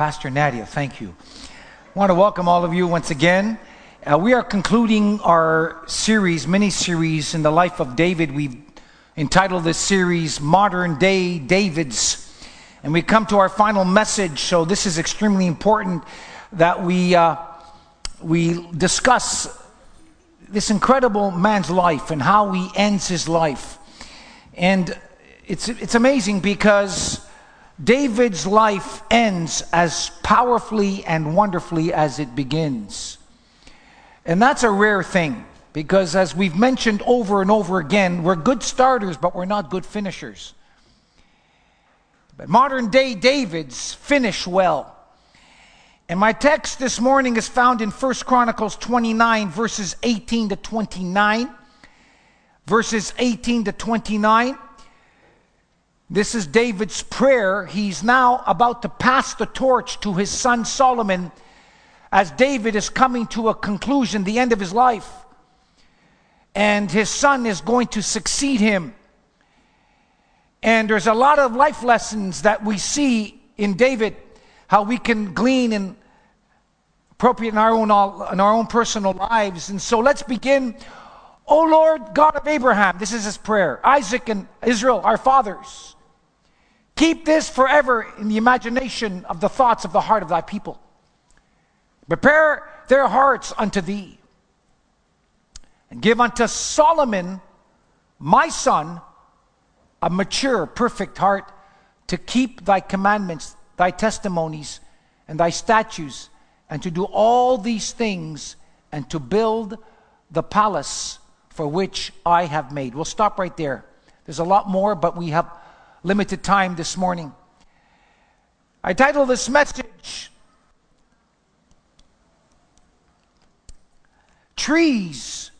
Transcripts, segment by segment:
Pastor Nadia, thank you. I want to welcome all of you once again. Uh, we are concluding our series, mini series in the life of David. We've entitled this series Modern Day Davids. And we come to our final message, so this is extremely important that we, uh, we discuss this incredible man's life and how he ends his life. And it's, it's amazing because David's life ends as powerfully and wonderfully as it begins. And that's a rare thing because, as we've mentioned over and over again, we're good starters, but we're not good finishers. But modern day Davids finish well. And my text this morning is found in 1 Chronicles 29, verses 18 to 29. Verses 18 to 29. This is David's prayer. He's now about to pass the torch to his son Solomon as David is coming to a conclusion, the end of his life. And his son is going to succeed him. And there's a lot of life lessons that we see in David, how we can glean and appropriate in our own, in our own personal lives. And so let's begin. O Lord God of Abraham, this is his prayer, Isaac and Israel, our fathers. Keep this forever in the imagination of the thoughts of the heart of thy people. Prepare their hearts unto thee. And give unto Solomon, my son, a mature, perfect heart to keep thy commandments, thy testimonies, and thy statutes, and to do all these things, and to build the palace for which I have made. We'll stop right there. There's a lot more, but we have limited time this morning. I title this message Trees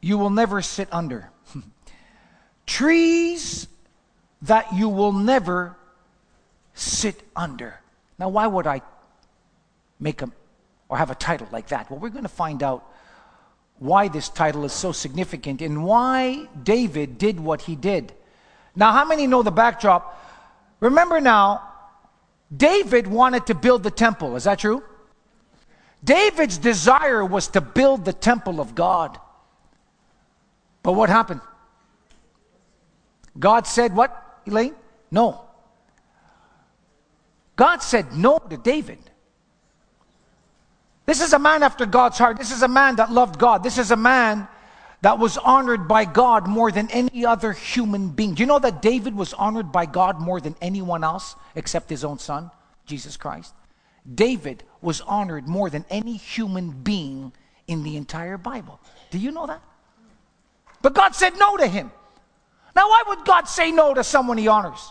You Will Never Sit Under. Trees that you will never sit under. Now, why would I make a or have a title like that? Well, we're going to find out why this title is so significant and why David did what he did. Now, how many know the backdrop? Remember now, David wanted to build the temple. Is that true? David's desire was to build the temple of God. But what happened? God said, What, Elaine? No. God said no to David. This is a man after God's heart. This is a man that loved God. This is a man that was honored by God more than any other human being. Do you know that David was honored by God more than anyone else except his own son, Jesus Christ? David was honored more than any human being in the entire Bible. Do you know that? But God said no to him. Now, why would God say no to someone he honors?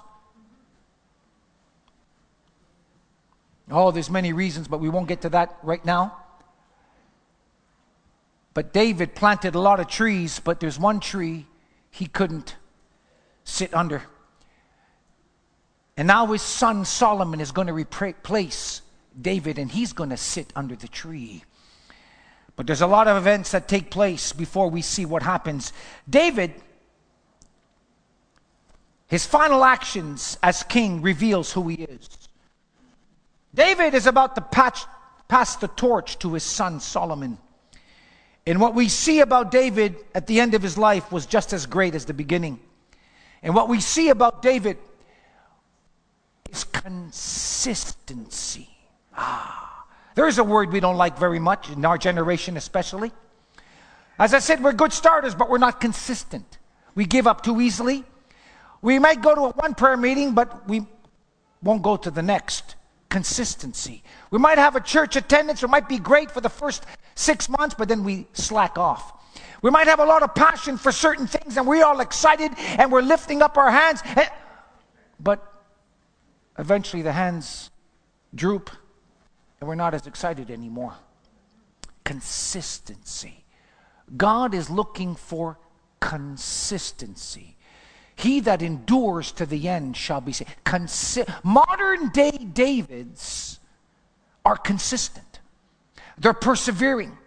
Oh, there's many reasons, but we won't get to that right now. But David planted a lot of trees, but there's one tree he couldn't sit under. And now his son Solomon is going to replace David, and he's going to sit under the tree. But there's a lot of events that take place before we see what happens. David, his final actions as king reveals who he is. David is about to patch, pass the torch to his son Solomon. And what we see about David at the end of his life was just as great as the beginning. And what we see about David is consistency. Ah, there is a word we don't like very much in our generation, especially. As I said, we're good starters, but we're not consistent. We give up too easily. We might go to a one prayer meeting, but we won't go to the next. Consistency. We might have a church attendance, it might be great for the first six months, but then we slack off. We might have a lot of passion for certain things and we're all excited and we're lifting up our hands, eh, but eventually the hands droop and we're not as excited anymore. Consistency. God is looking for consistency. He that endures to the end shall be saved. Consi- modern day Davids are consistent. They're persevering.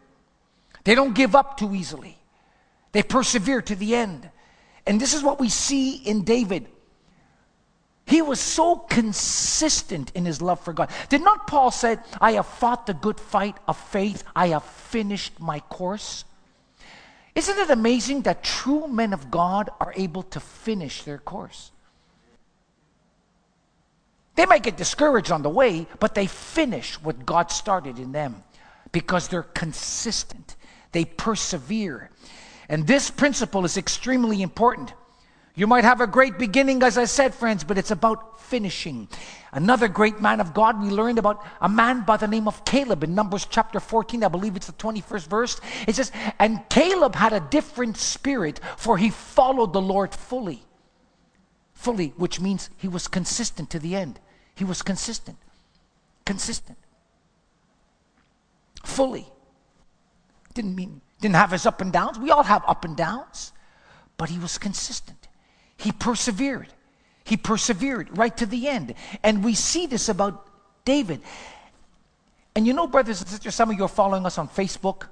They don't give up too easily. They persevere to the end. And this is what we see in David. He was so consistent in his love for God. Did not Paul say, I have fought the good fight of faith, I have finished my course? Isn't it amazing that true men of God are able to finish their course? They might get discouraged on the way, but they finish what God started in them because they're consistent. They persevere. And this principle is extremely important. You might have a great beginning, as I said, friends, but it's about finishing. Another great man of God, we learned about a man by the name of Caleb in Numbers chapter 14. I believe it's the 21st verse. It says, And Caleb had a different spirit, for he followed the Lord fully. Fully, which means he was consistent to the end. He was consistent. Consistent. Fully. Didn't mean, didn't have his up and downs. We all have up and downs. But he was consistent. He persevered. He persevered right to the end. And we see this about David. And you know, brothers and sisters, some of you are following us on Facebook.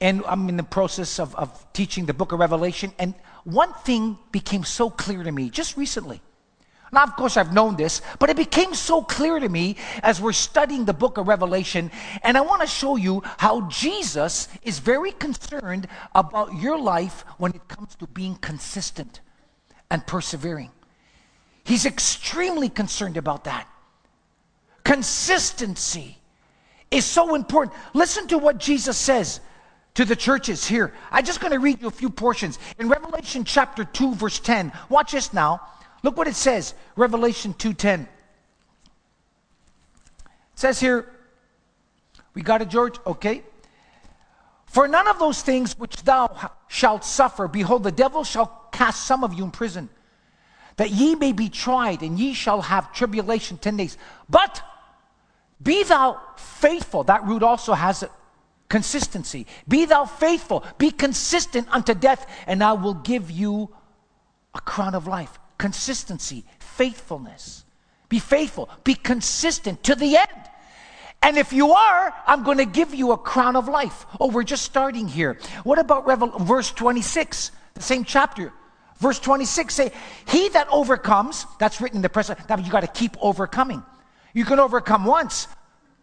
And I'm in the process of, of teaching the book of Revelation. And one thing became so clear to me just recently. Now, of course, I've known this, but it became so clear to me as we're studying the book of Revelation. And I want to show you how Jesus is very concerned about your life when it comes to being consistent and persevering. He's extremely concerned about that. Consistency is so important. Listen to what Jesus says to the churches here. I'm just going to read you a few portions. In Revelation chapter 2 verse 10. Watch this now. Look what it says. Revelation 2:10. It says here we got it George? Okay. For none of those things which thou shalt suffer, behold, the devil shall cast some of you in prison, that ye may be tried, and ye shall have tribulation ten days. But be thou faithful. That root also has a consistency. Be thou faithful. Be consistent unto death, and I will give you a crown of life. Consistency, faithfulness. Be faithful. Be consistent to the end. And if you are, I'm going to give you a crown of life. Oh, we're just starting here. What about Revel- verse 26, the same chapter? Verse 26 say, He that overcomes, that's written in the present, that you got to keep overcoming. You can overcome once,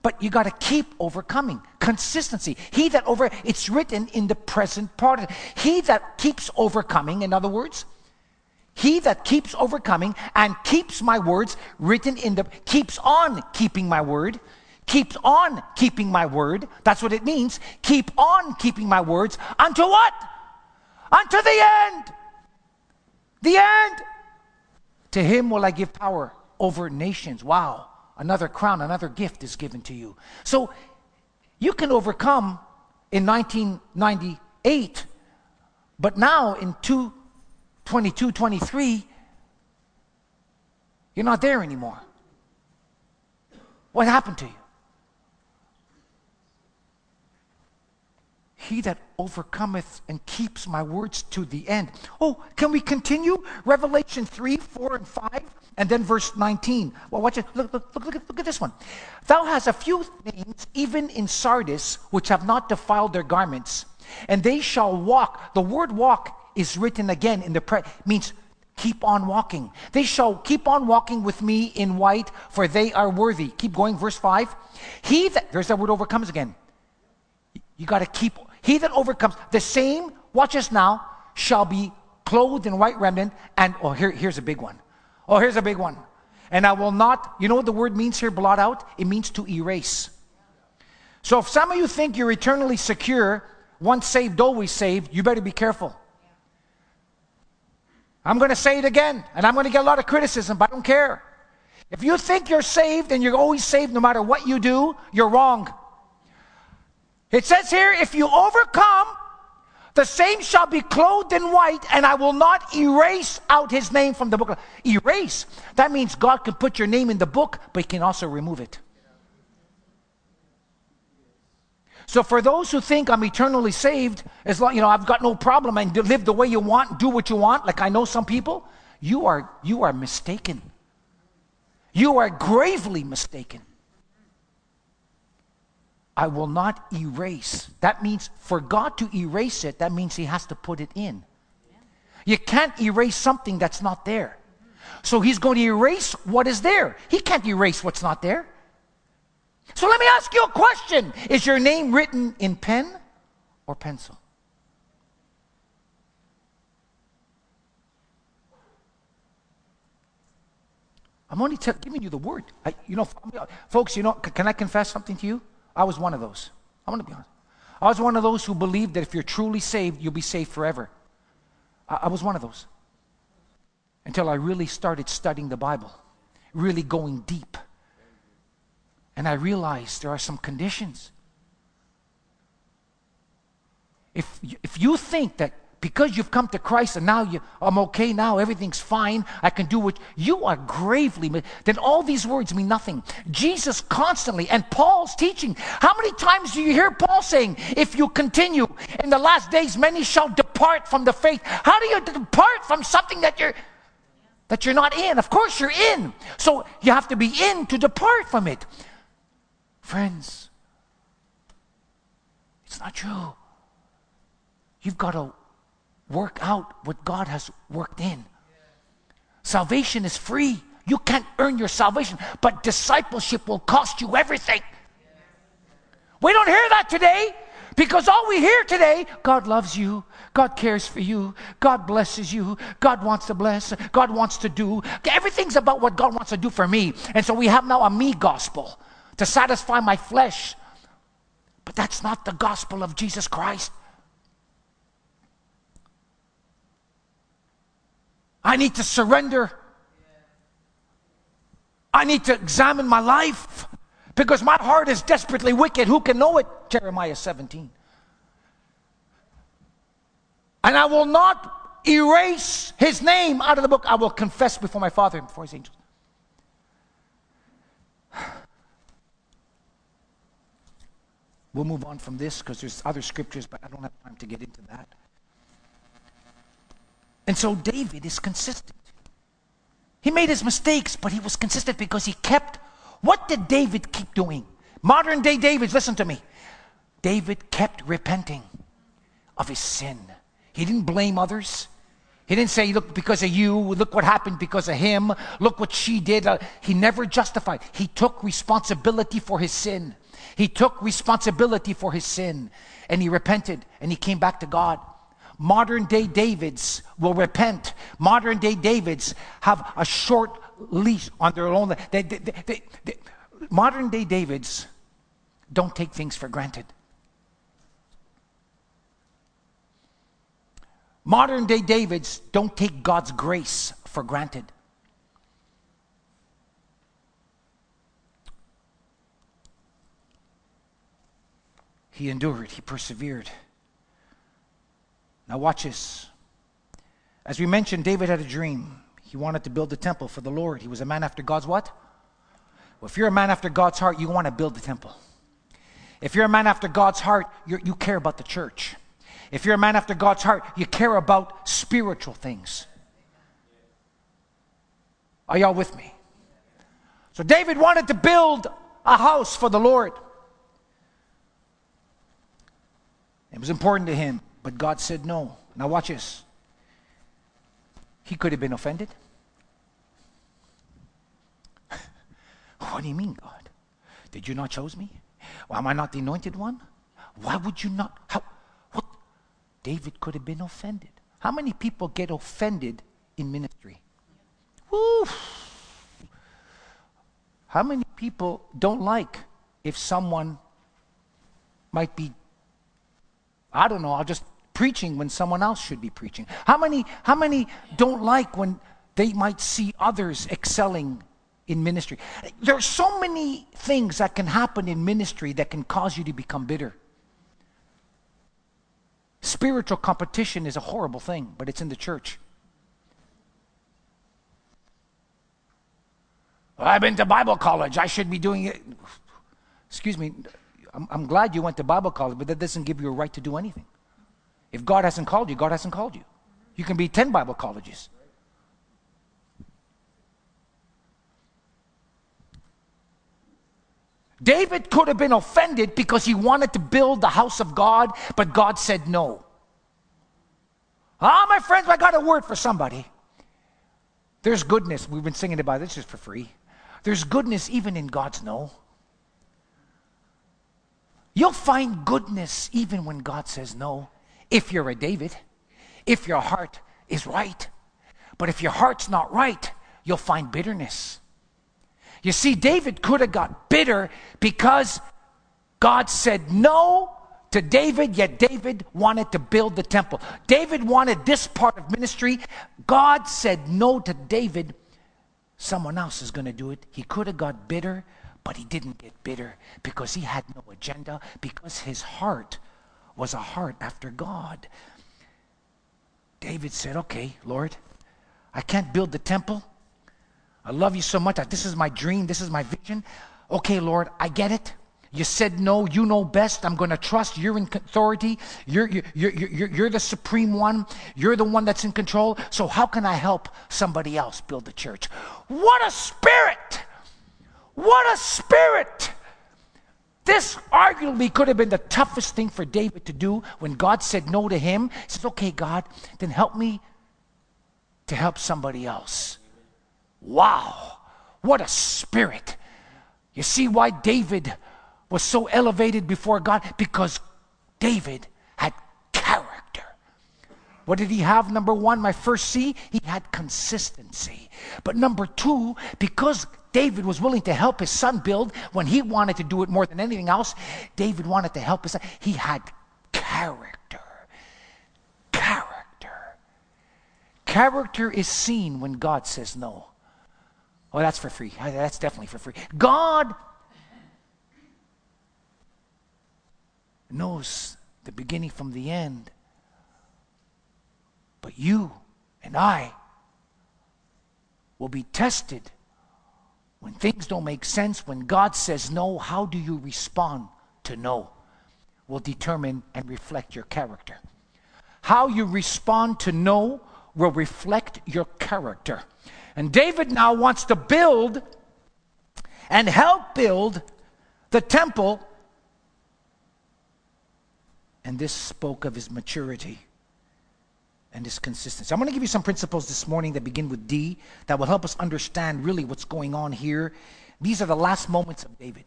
but you got to keep overcoming. Consistency. He that over, it's written in the present part. He that keeps overcoming, in other words, he that keeps overcoming and keeps my words written in the, keeps on keeping my word keeps on keeping my word. That's what it means. Keep on keeping my words. Unto what? Unto the end. The end. To him will I give power over nations. Wow. Another crown, another gift is given to you. So you can overcome in 1998, but now in 2022, 23, you're not there anymore. What happened to you? He that overcometh and keeps my words to the end. Oh, can we continue? Revelation 3, 4, and 5, and then verse 19. Well, watch it. Look, look, look, look, at, look at this one. Thou hast a few names, even in Sardis, which have not defiled their garments, and they shall walk. The word walk is written again in the pre, means keep on walking. They shall keep on walking with me in white, for they are worthy. Keep going, verse 5. He that, there's that word overcomes again. You got to keep he that overcomes, the same, watch us now, shall be clothed in white remnant. And, oh, here, here's a big one. Oh, here's a big one. And I will not, you know what the word means here, blot out? It means to erase. So if some of you think you're eternally secure, once saved, always saved, you better be careful. I'm going to say it again, and I'm going to get a lot of criticism, but I don't care. If you think you're saved and you're always saved no matter what you do, you're wrong. It says here, if you overcome, the same shall be clothed in white, and I will not erase out his name from the book. Erase. That means God can put your name in the book, but he can also remove it. So for those who think I'm eternally saved, as long you know I've got no problem and live the way you want, do what you want, like I know some people, you are you are mistaken. You are gravely mistaken. I will not erase. That means for God to erase it, that means He has to put it in. You can't erase something that's not there. So he's going to erase what is there. He can't erase what's not there. So let me ask you a question Is your name written in pen or pencil? I'm only tell, giving you the word. I, you know, folks, you know, can I confess something to you? I was one of those. I'm going to be honest. I was one of those who believed that if you're truly saved, you'll be saved forever. I, I was one of those. Until I really started studying the Bible, really going deep. And I realized there are some conditions. If, if you think that because you've come to Christ and now you, I'm okay now, everything's fine, I can do what you are gravely, then all these words mean nothing. Jesus constantly, and Paul's teaching, how many times do you hear Paul saying, if you continue in the last days, many shall depart from the faith? How do you depart from something that you're that you're not in? Of course you're in. So you have to be in to depart from it. Friends, it's not true. You've got to work out what God has worked in. Salvation is free. You can't earn your salvation, but discipleship will cost you everything. We don't hear that today because all we hear today God loves you, God cares for you, God blesses you, God wants to bless, God wants to do. Everything's about what God wants to do for me. And so we have now a me gospel to satisfy my flesh. But that's not the gospel of Jesus Christ. I need to surrender. I need to examine my life because my heart is desperately wicked. Who can know it? Jeremiah 17. And I will not erase his name out of the book. I will confess before my Father and before his angels. We'll move on from this because there's other scriptures, but I don't have time to get into that. And so David is consistent. He made his mistakes, but he was consistent because he kept. What did David keep doing? Modern day David, listen to me. David kept repenting of his sin. He didn't blame others. He didn't say, look, because of you, look what happened because of him, look what she did. Uh, he never justified. He took responsibility for his sin. He took responsibility for his sin and he repented and he came back to God. Modern day Davids will repent. Modern day Davids have a short leash on their own. They, they, they, modern day Davids don't take things for granted. Modern day Davids don't take God's grace for granted. He endured, he persevered. Now, watch this. As we mentioned, David had a dream. He wanted to build a temple for the Lord. He was a man after God's what? Well, if you're a man after God's heart, you want to build the temple. If you're a man after God's heart, you care about the church. If you're a man after God's heart, you care about spiritual things. Are y'all with me? So David wanted to build a house for the Lord. It was important to him. But God said no. Now, watch this. He could have been offended. what do you mean, God? Did you not choose me? Well, am I not the anointed one? Why would you not? How, what? David could have been offended. How many people get offended in ministry? Woo! How many people don't like if someone might be, I don't know, I'll just preaching when someone else should be preaching? How many, how many don't like when they might see others excelling in ministry? There are so many things that can happen in ministry that can cause you to become bitter. Spiritual competition is a horrible thing, but it's in the church. I've been to Bible college. I should be doing it. Excuse me. I'm, I'm glad you went to Bible college, but that doesn't give you a right to do anything. If God hasn't called you, God hasn't called you. You can be 10 Bible colleges. David could have been offended because he wanted to build the house of God, but God said no. Ah, my friends, I got a word for somebody. There's goodness. We've been singing about this just for free. There's goodness even in God's no. You'll find goodness even when God says no, if you're a David, if your heart is right. But if your heart's not right, you'll find bitterness. You see, David could have got bitter because God said no to David, yet David wanted to build the temple. David wanted this part of ministry. God said no to David. Someone else is going to do it. He could have got bitter, but he didn't get bitter because he had no agenda, because his heart was a heart after God. David said, Okay, Lord, I can't build the temple. I love you so much. This is my dream. This is my vision. Okay, Lord, I get it. You said no, you know best. I'm going to trust you're in authority. You're, you're, you're, you're, you're the supreme one. You're the one that's in control. So, how can I help somebody else build the church? What a spirit! What a spirit! This arguably could have been the toughest thing for David to do when God said no to him. He says, Okay, God, then help me to help somebody else. Wow, what a spirit. You see why David was so elevated before God? Because David had character. What did he have? Number one, my first C, he had consistency. But number two, because David was willing to help his son build when he wanted to do it more than anything else, David wanted to help his son. He had character. Character. Character is seen when God says no. Oh, that's for free. That's definitely for free. God knows the beginning from the end. But you and I will be tested when things don't make sense, when God says no, how do you respond to no? Will determine and reflect your character. How you respond to no will reflect your character. And David now wants to build and help build the temple and this spoke of his maturity and this consistency. I'm going to give you some principles this morning that begin with D that will help us understand really what's going on here. These are the last moments of David.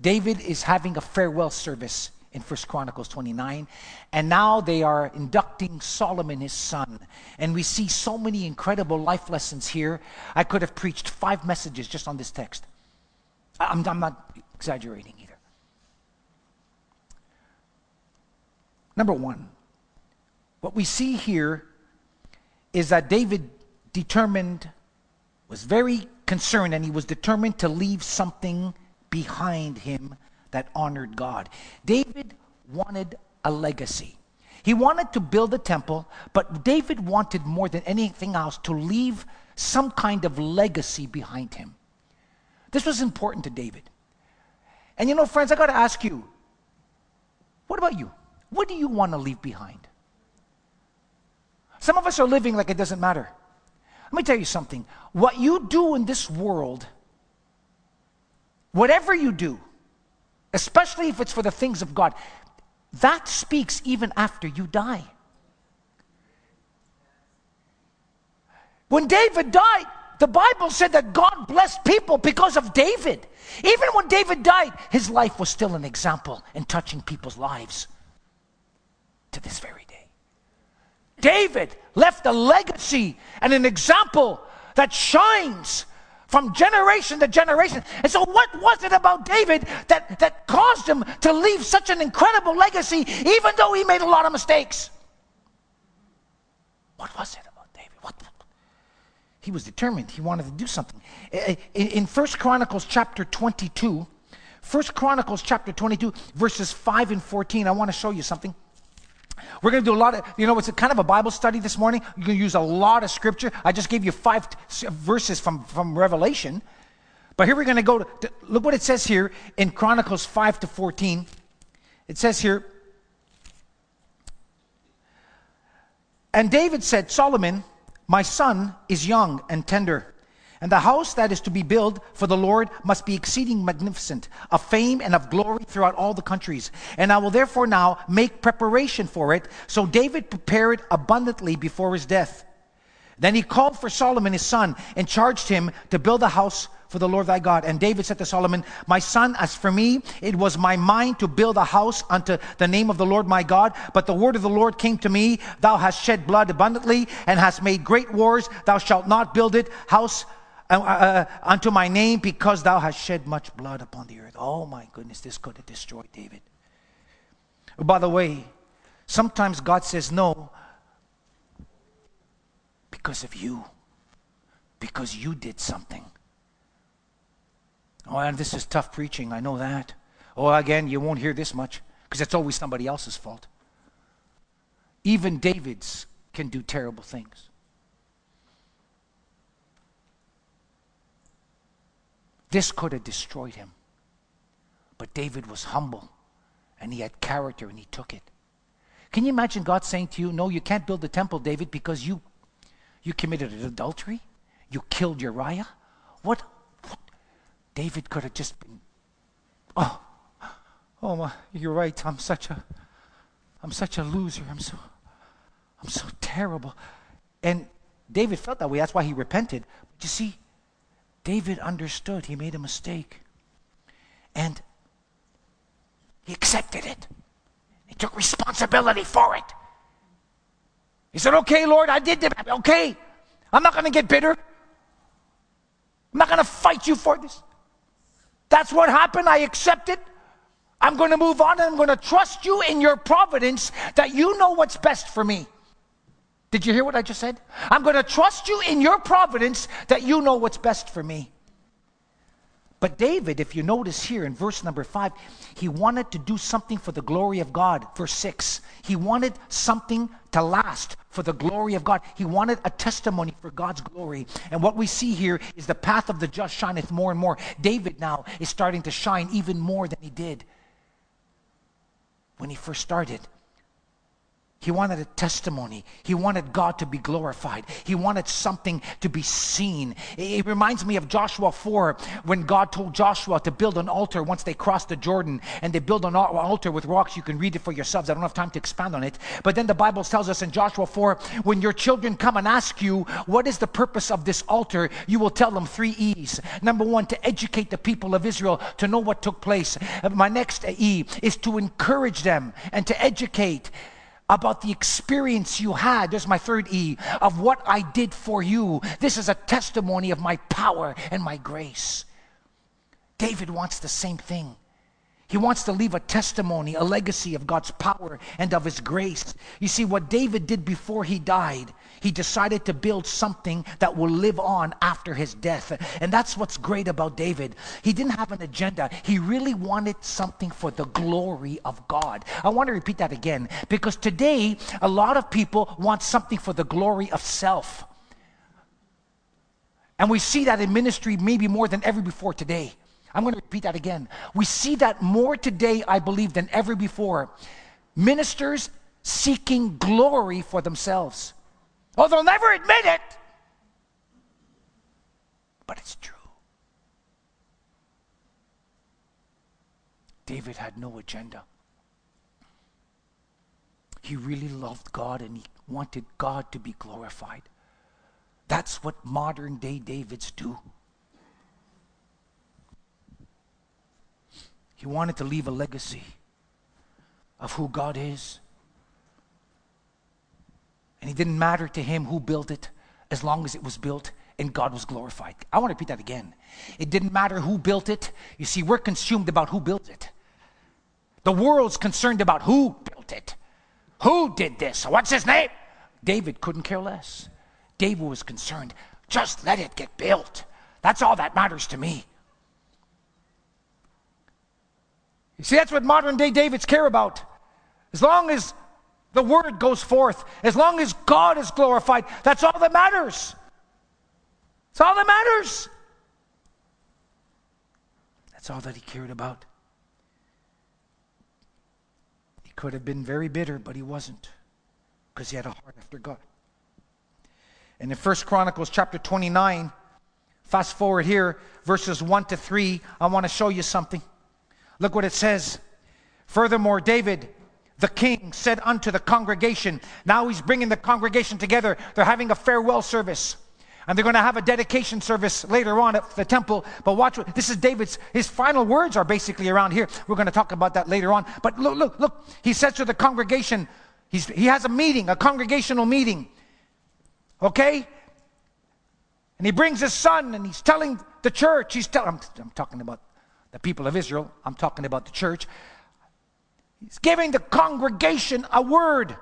David is having a farewell service in First Chronicles 29, and now they are inducting Solomon, his son. And we see so many incredible life lessons here. I could have preached five messages just on this text. I'm, I'm not exaggerating either. Number one, what we see here is that David determined, was very concerned, and he was determined to leave something behind him that honored God. David wanted a legacy. He wanted to build a temple, but David wanted more than anything else to leave some kind of legacy behind him. This was important to David. And you know, friends, I got to ask you, what about you? What do you want to leave behind? Some of us are living like it doesn't matter. Let me tell you something. What you do in this world, whatever you do, especially if it's for the things of God, that speaks even after you die. When David died, the Bible said that God blessed people because of David. Even when David died, his life was still an example in touching people's lives to this very. David left a legacy and an example that shines from generation to generation. And so, what was it about David that, that caused him to leave such an incredible legacy, even though he made a lot of mistakes? What was it about David? What? He was determined. He wanted to do something. In First Chronicles chapter 22, First Chronicles chapter 22, verses 5 and 14, I want to show you something. We're going to do a lot of, you know, it's a kind of a Bible study this morning. You're going to use a lot of scripture. I just gave you five t- verses from, from Revelation. But here we're going to go to, look what it says here in Chronicles 5 to 14. It says here, And David said, Solomon, my son, is young and tender and the house that is to be built for the Lord must be exceeding magnificent, of fame and of glory throughout all the countries. And I will therefore now make preparation for it. So David prepared abundantly before his death. Then he called for Solomon his son and charged him to build a house for the Lord thy God. And David said to Solomon, My son, as for me, it was my mind to build a house unto the name of the Lord my God. But the word of the Lord came to me, Thou hast shed blood abundantly and hast made great wars. Thou shalt not build it house uh, uh, unto my name because thou hast shed much blood upon the earth. Oh my goodness, this could have destroyed David. By the way, sometimes God says no because of you, because you did something. Oh, and this is tough preaching, I know that. Oh, again, you won't hear this much because it's always somebody else's fault. Even David's can do terrible things. This could have destroyed him. But David was humble and he had character and he took it. Can you imagine God saying to you, No, you can't build the temple, David, because you you committed adultery? You killed Uriah? What, what? David could have just been, oh, oh my, you're right. I'm such a, I'm such a loser. I'm so, I'm so terrible. And David felt that way. That's why he repented. But you see, David understood he made a mistake. And he accepted it. He took responsibility for it. He said, Okay, Lord, I did that. Okay. I'm not going to get bitter. I'm not going to fight you for this. That's what happened. I accept it. I'm going to move on and I'm going to trust you in your providence that you know what's best for me. Did you hear what I just said? I'm going to trust you in your providence that you know what's best for me. But David, if you notice here in verse number five, he wanted to do something for the glory of God. Verse six, he wanted something to last for the glory of God. He wanted a testimony for God's glory. And what we see here is the path of the just shineth more and more. David now is starting to shine even more than he did when he first started. He wanted a testimony. He wanted God to be glorified. He wanted something to be seen. It reminds me of Joshua 4 when God told Joshua to build an altar once they crossed the Jordan and they build an altar with rocks. You can read it for yourselves. I don't have time to expand on it. But then the Bible tells us in Joshua 4 when your children come and ask you, What is the purpose of this altar? you will tell them three E's. Number one, to educate the people of Israel to know what took place. My next E is to encourage them and to educate about the experience you had. There's my third E of what I did for you. This is a testimony of my power and my grace. David wants the same thing. He wants to leave a testimony, a legacy of God's power and of His grace. You see, what David did before he died, he decided to build something that will live on after his death. And that's what's great about David. He didn't have an agenda, he really wanted something for the glory of God. I want to repeat that again because today, a lot of people want something for the glory of self. And we see that in ministry maybe more than ever before today. I'm going to repeat that again. We see that more today, I believe, than ever before. Ministers seeking glory for themselves. Oh, they'll never admit it, but it's true. David had no agenda. He really loved God and he wanted God to be glorified. That's what modern day Davids do. He wanted to leave a legacy of who God is. And it didn't matter to him who built it as long as it was built and God was glorified. I want to repeat that again. It didn't matter who built it. You see, we're consumed about who built it. The world's concerned about who built it. Who did this? What's his name? David couldn't care less. David was concerned. Just let it get built. That's all that matters to me. You see, that's what modern day Davids care about. As long as the word goes forth, as long as God is glorified, that's all that matters. That's all that matters. That's all that he cared about. He could have been very bitter, but he wasn't because he had a heart after God. And in First Chronicles chapter 29, fast forward here, verses 1 to 3, I want to show you something. Look what it says. Furthermore, David the king said unto the congregation, now he's bringing the congregation together. They're having a farewell service. And they're going to have a dedication service later on at the temple. But watch, this is David's, his final words are basically around here. We're going to talk about that later on. But look, look, look. He says to the congregation, he's, he has a meeting, a congregational meeting. Okay? And he brings his son and he's telling the church, he's telling, I'm, I'm talking about the people of Israel, I'm talking about the church. He's giving the congregation a word.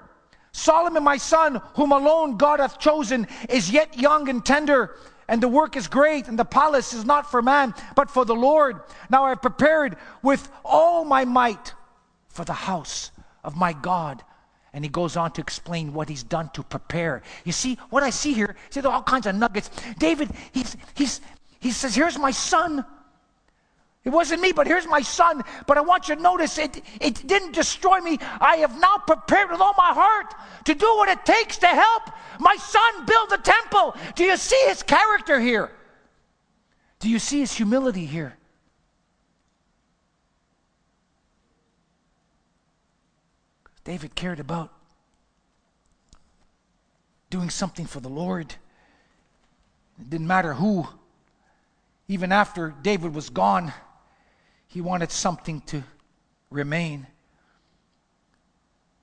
Solomon, my son, whom alone God hath chosen, is yet young and tender, and the work is great, and the palace is not for man, but for the Lord. Now I have prepared with all my might for the house of my God. And he goes on to explain what he's done to prepare. You see, what I see here, see, there are all kinds of nuggets. David, he's, he's, he says, Here's my son it wasn't me, but here's my son. But I want you to notice it, it didn't destroy me. I have now prepared with all my heart to do what it takes to help my son build the temple. Do you see his character here? Do you see his humility here? David cared about doing something for the Lord. It didn't matter who. Even after David was gone, he wanted something to remain.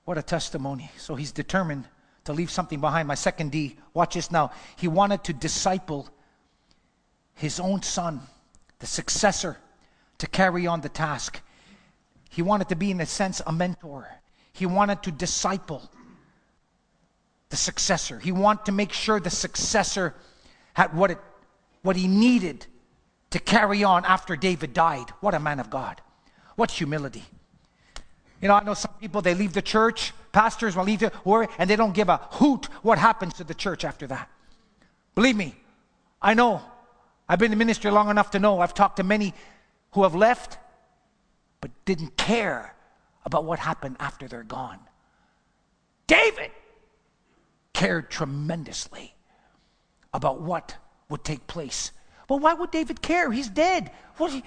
What a testimony. So he's determined to leave something behind. My second D, watch this now. He wanted to disciple his own son, the successor, to carry on the task. He wanted to be, in a sense, a mentor. He wanted to disciple the successor. He wanted to make sure the successor had what, it, what he needed to carry on after David died. What a man of God. What humility. You know, I know some people, they leave the church, pastors will leave the and they don't give a hoot what happens to the church after that. Believe me, I know. I've been in ministry long enough to know. I've talked to many who have left, but didn't care about what happened after they're gone. David cared tremendously about what would take place well, why would David care? He's dead. He,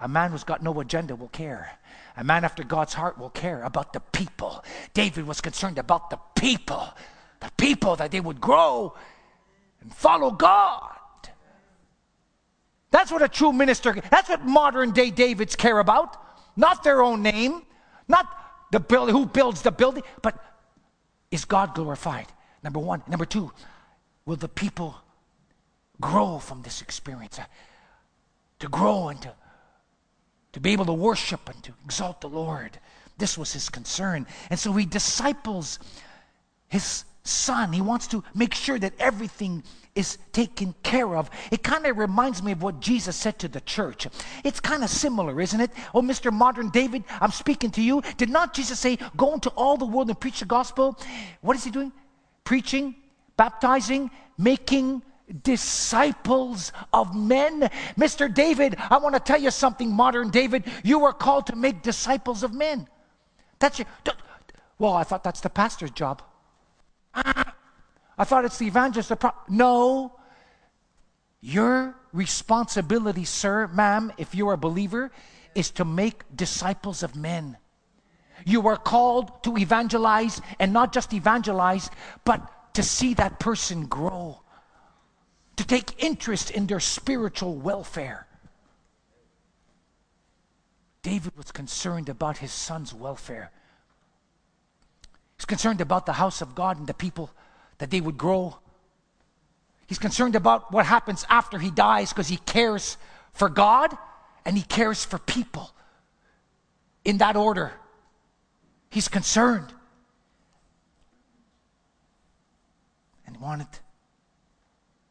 a man who's got no agenda will care. A man after God's heart will care about the people. David was concerned about the people, the people that they would grow and follow God. That's what a true minister, that's what modern day Davids care about. Not their own name, not the build, who builds the building, but is God glorified? Number one. Number two, will the people grow from this experience, uh, to grow and to, to be able to worship and to exalt the Lord. This was his concern. And so he disciples his son. He wants to make sure that everything is taken care of. It kind of reminds me of what Jesus said to the church. It's kind of similar, isn't it? Oh, Mr. Modern David, I'm speaking to you. Did not Jesus say, Go into all the world and preach the gospel? What is he doing? Preaching, baptizing, making disciples of men. Mr. David, I want to tell you something, modern David. You are called to make disciples of men. That's your. Well, I thought that's the pastor's job. I thought it's the evangelist. No. Your responsibility, sir, ma'am, if you're a believer, is to make disciples of men. You are called to evangelize and not just evangelize, but to see that person grow to take interest in their spiritual welfare. David was concerned about his son's welfare. He's concerned about the house of God and the people that they would grow. He's concerned about what happens after he dies because he cares for God and he cares for people. In that order, he's concerned. And he wanted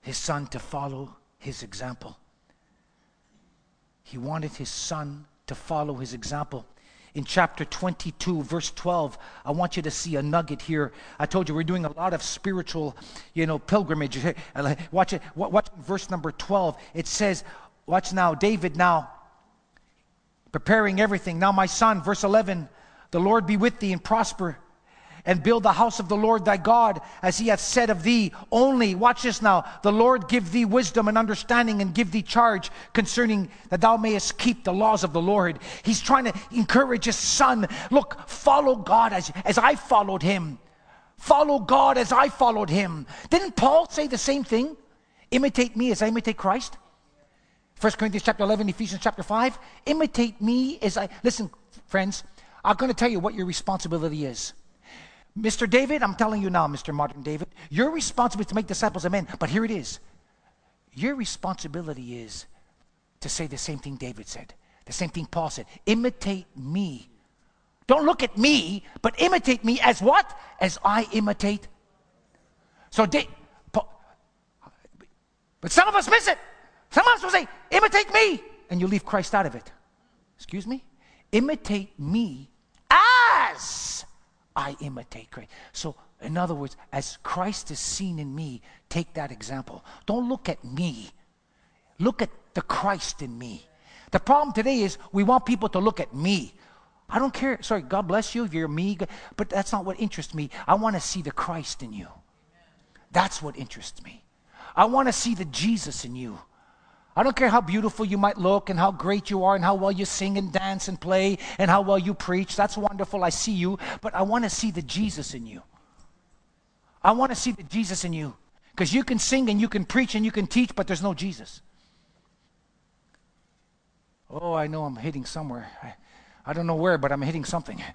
his son to follow his example. He wanted his son to follow his example. In chapter 22, verse 12, I want you to see a nugget here. I told you we're doing a lot of spiritual, you know, pilgrimage. Watch it. Watch verse number 12. It says, watch now, David now preparing everything. Now, my son, verse 11, the Lord be with thee and prosper and build the house of the Lord thy God, as he hath said of thee. Only, watch this now, the Lord give thee wisdom and understanding and give thee charge concerning that thou mayest keep the laws of the Lord. He's trying to encourage his son. Look, follow God as, as I followed him. Follow God as I followed him. Didn't Paul say the same thing? Imitate me as I imitate Christ? 1 Corinthians chapter 11, Ephesians chapter 5. Imitate me as I. Listen, friends, I'm going to tell you what your responsibility is. Mr. David, I'm telling you now, Mr. Modern David, your responsibility to make disciples of men. But here it is. Your responsibility is to say the same thing David said, the same thing Paul said. Imitate me. Don't look at me, but imitate me as what? As I imitate. So, da- Paul, but some of us miss it. Some of us will say, imitate me, and you leave Christ out of it. Excuse me? Imitate me as I imitate Christ. So, in other words, as Christ is seen in me, take that example. Don't look at me. Look at the Christ in me. The problem today is we want people to look at me. I don't care. Sorry, God bless you if you're me, but that's not what interests me. I want to see the Christ in you. That's what interests me. I want to see the Jesus in you. I don't care how beautiful you might look and how great you are and how well you sing and dance and play and how well you preach. That's wonderful. I see you. But I want to see the Jesus in you. I want to see the Jesus in you. Because you can sing and you can preach and you can teach, but there's no Jesus. Oh, I know I'm hitting somewhere. I, I don't know where, but I'm hitting something.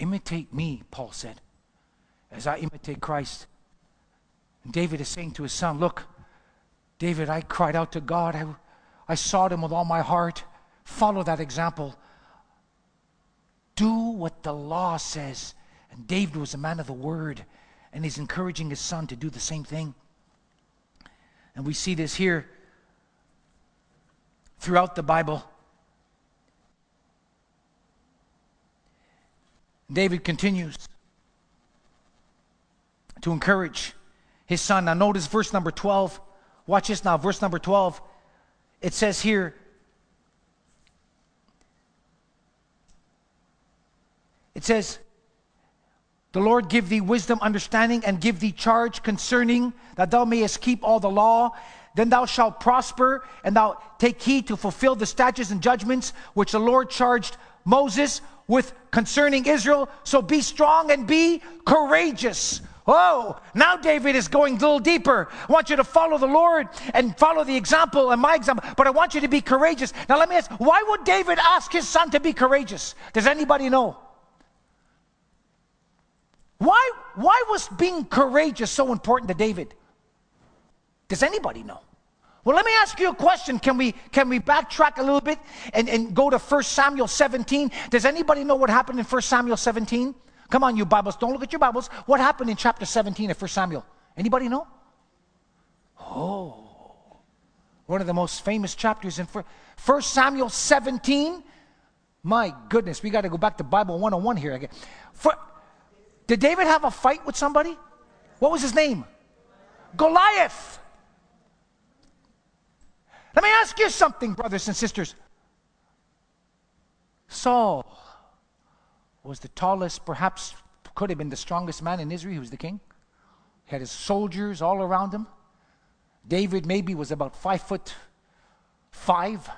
Imitate me, Paul said as I imitate Christ. And David is saying to his son, Look, David, I cried out to God. I, I sought him with all my heart. Follow that example. Do what the law says. And David was a man of the word, and he's encouraging his son to do the same thing. And we see this here throughout the Bible. David continues to encourage his son. Now, notice verse number 12. Watch this now, verse number 12. It says here, it says, the Lord give thee wisdom, understanding, and give thee charge concerning that thou mayest keep all the law. Then thou shalt prosper, and thou take heed to fulfill the statutes and judgments which the Lord charged Moses with concerning Israel. So be strong and be courageous. Oh, now David is going a little deeper. I want you to follow the Lord and follow the example and my example, but I want you to be courageous. Now, let me ask why would David ask his son to be courageous? Does anybody know? Why, why was being courageous so important to David? Does anybody know? Well, let me ask you a question. Can we, can we backtrack a little bit and, and go to 1 Samuel 17? Does anybody know what happened in 1 Samuel 17? Come on, you Bibles. Don't look at your Bibles. What happened in chapter 17 of 1 Samuel? Anybody know? Oh, one of the most famous chapters in 1 Samuel 17. My goodness, we got to go back to Bible 101 here again. For, did David have a fight with somebody? What was his name? Goliath. Let me ask you something, brothers and sisters. Saul was the tallest, perhaps could have been the strongest man in Israel. He was the king. He had his soldiers all around him. David maybe was about five foot five.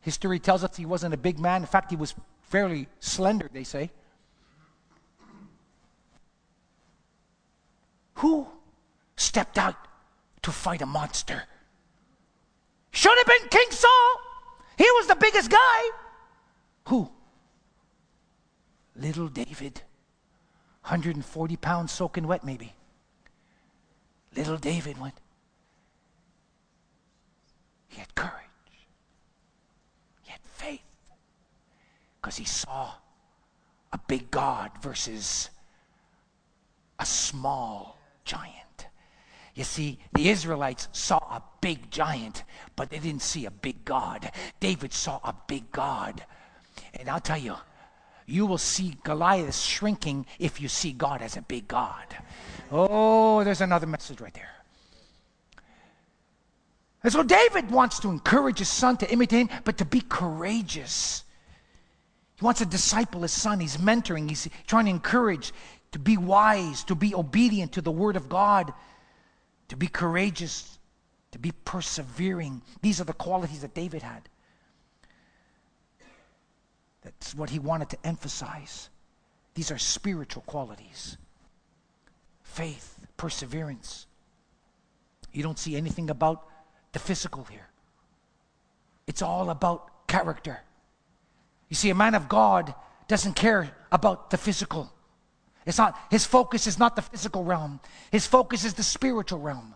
History tells us he wasn't a big man. In fact, he was fairly slender, they say. Who stepped out to fight a monster? Should have been King Saul. He was the biggest guy. Who? Little David, 140 pounds soaking wet, maybe. Little David went. He had courage, he had faith, because he saw a big God versus a small giant. You see, the Israelites saw a big giant, but they didn't see a big God. David saw a big God. And I'll tell you, you will see Goliath shrinking if you see God as a big God. Oh, there's another message right there. And so David wants to encourage his son to imitate him, but to be courageous. He wants to disciple his son. He's mentoring, he's trying to encourage to be wise, to be obedient to the word of God, to be courageous, to be persevering. These are the qualities that David had. That's what he wanted to emphasize. These are spiritual qualities faith, perseverance. You don't see anything about the physical here, it's all about character. You see, a man of God doesn't care about the physical. It's not, his focus is not the physical realm. His focus is the spiritual realm.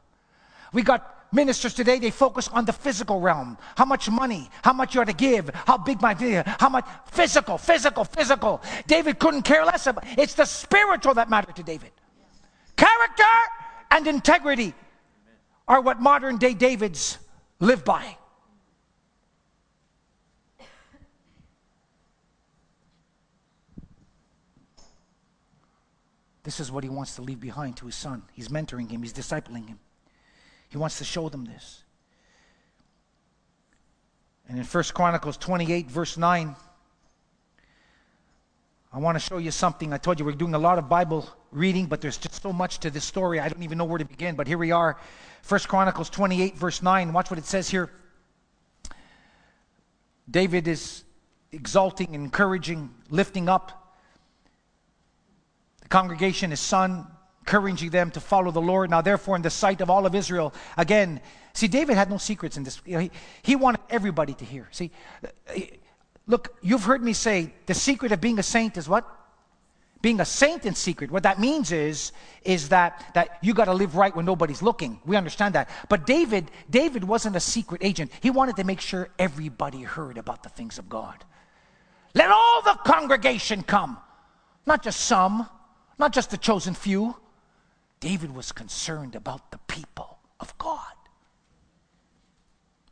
We got ministers today, they focus on the physical realm. How much money, how much you are to give, how big my video, how much physical, physical, physical. David couldn't care less about it's the spiritual that mattered to David. Character and integrity are what modern day Davids live by. This is what he wants to leave behind to his son. He's mentoring him, he's discipling him. He wants to show them this. And in 1 Chronicles 28, verse 9, I want to show you something. I told you we're doing a lot of Bible reading, but there's just so much to this story. I don't even know where to begin. But here we are. 1 Chronicles 28, verse 9. Watch what it says here. David is exalting, encouraging, lifting up the congregation, his son, encouraging them to follow the Lord. Now, therefore, in the sight of all of Israel, again, see, David had no secrets in this. You know, he, he wanted everybody to hear. See, look, you've heard me say the secret of being a saint is what? Being a saint in secret. What that means is, is that, that you got to live right when nobody's looking. We understand that. But David, David wasn't a secret agent. He wanted to make sure everybody heard about the things of God. Let all the congregation come, not just some, not just the chosen few. David was concerned about the people of God.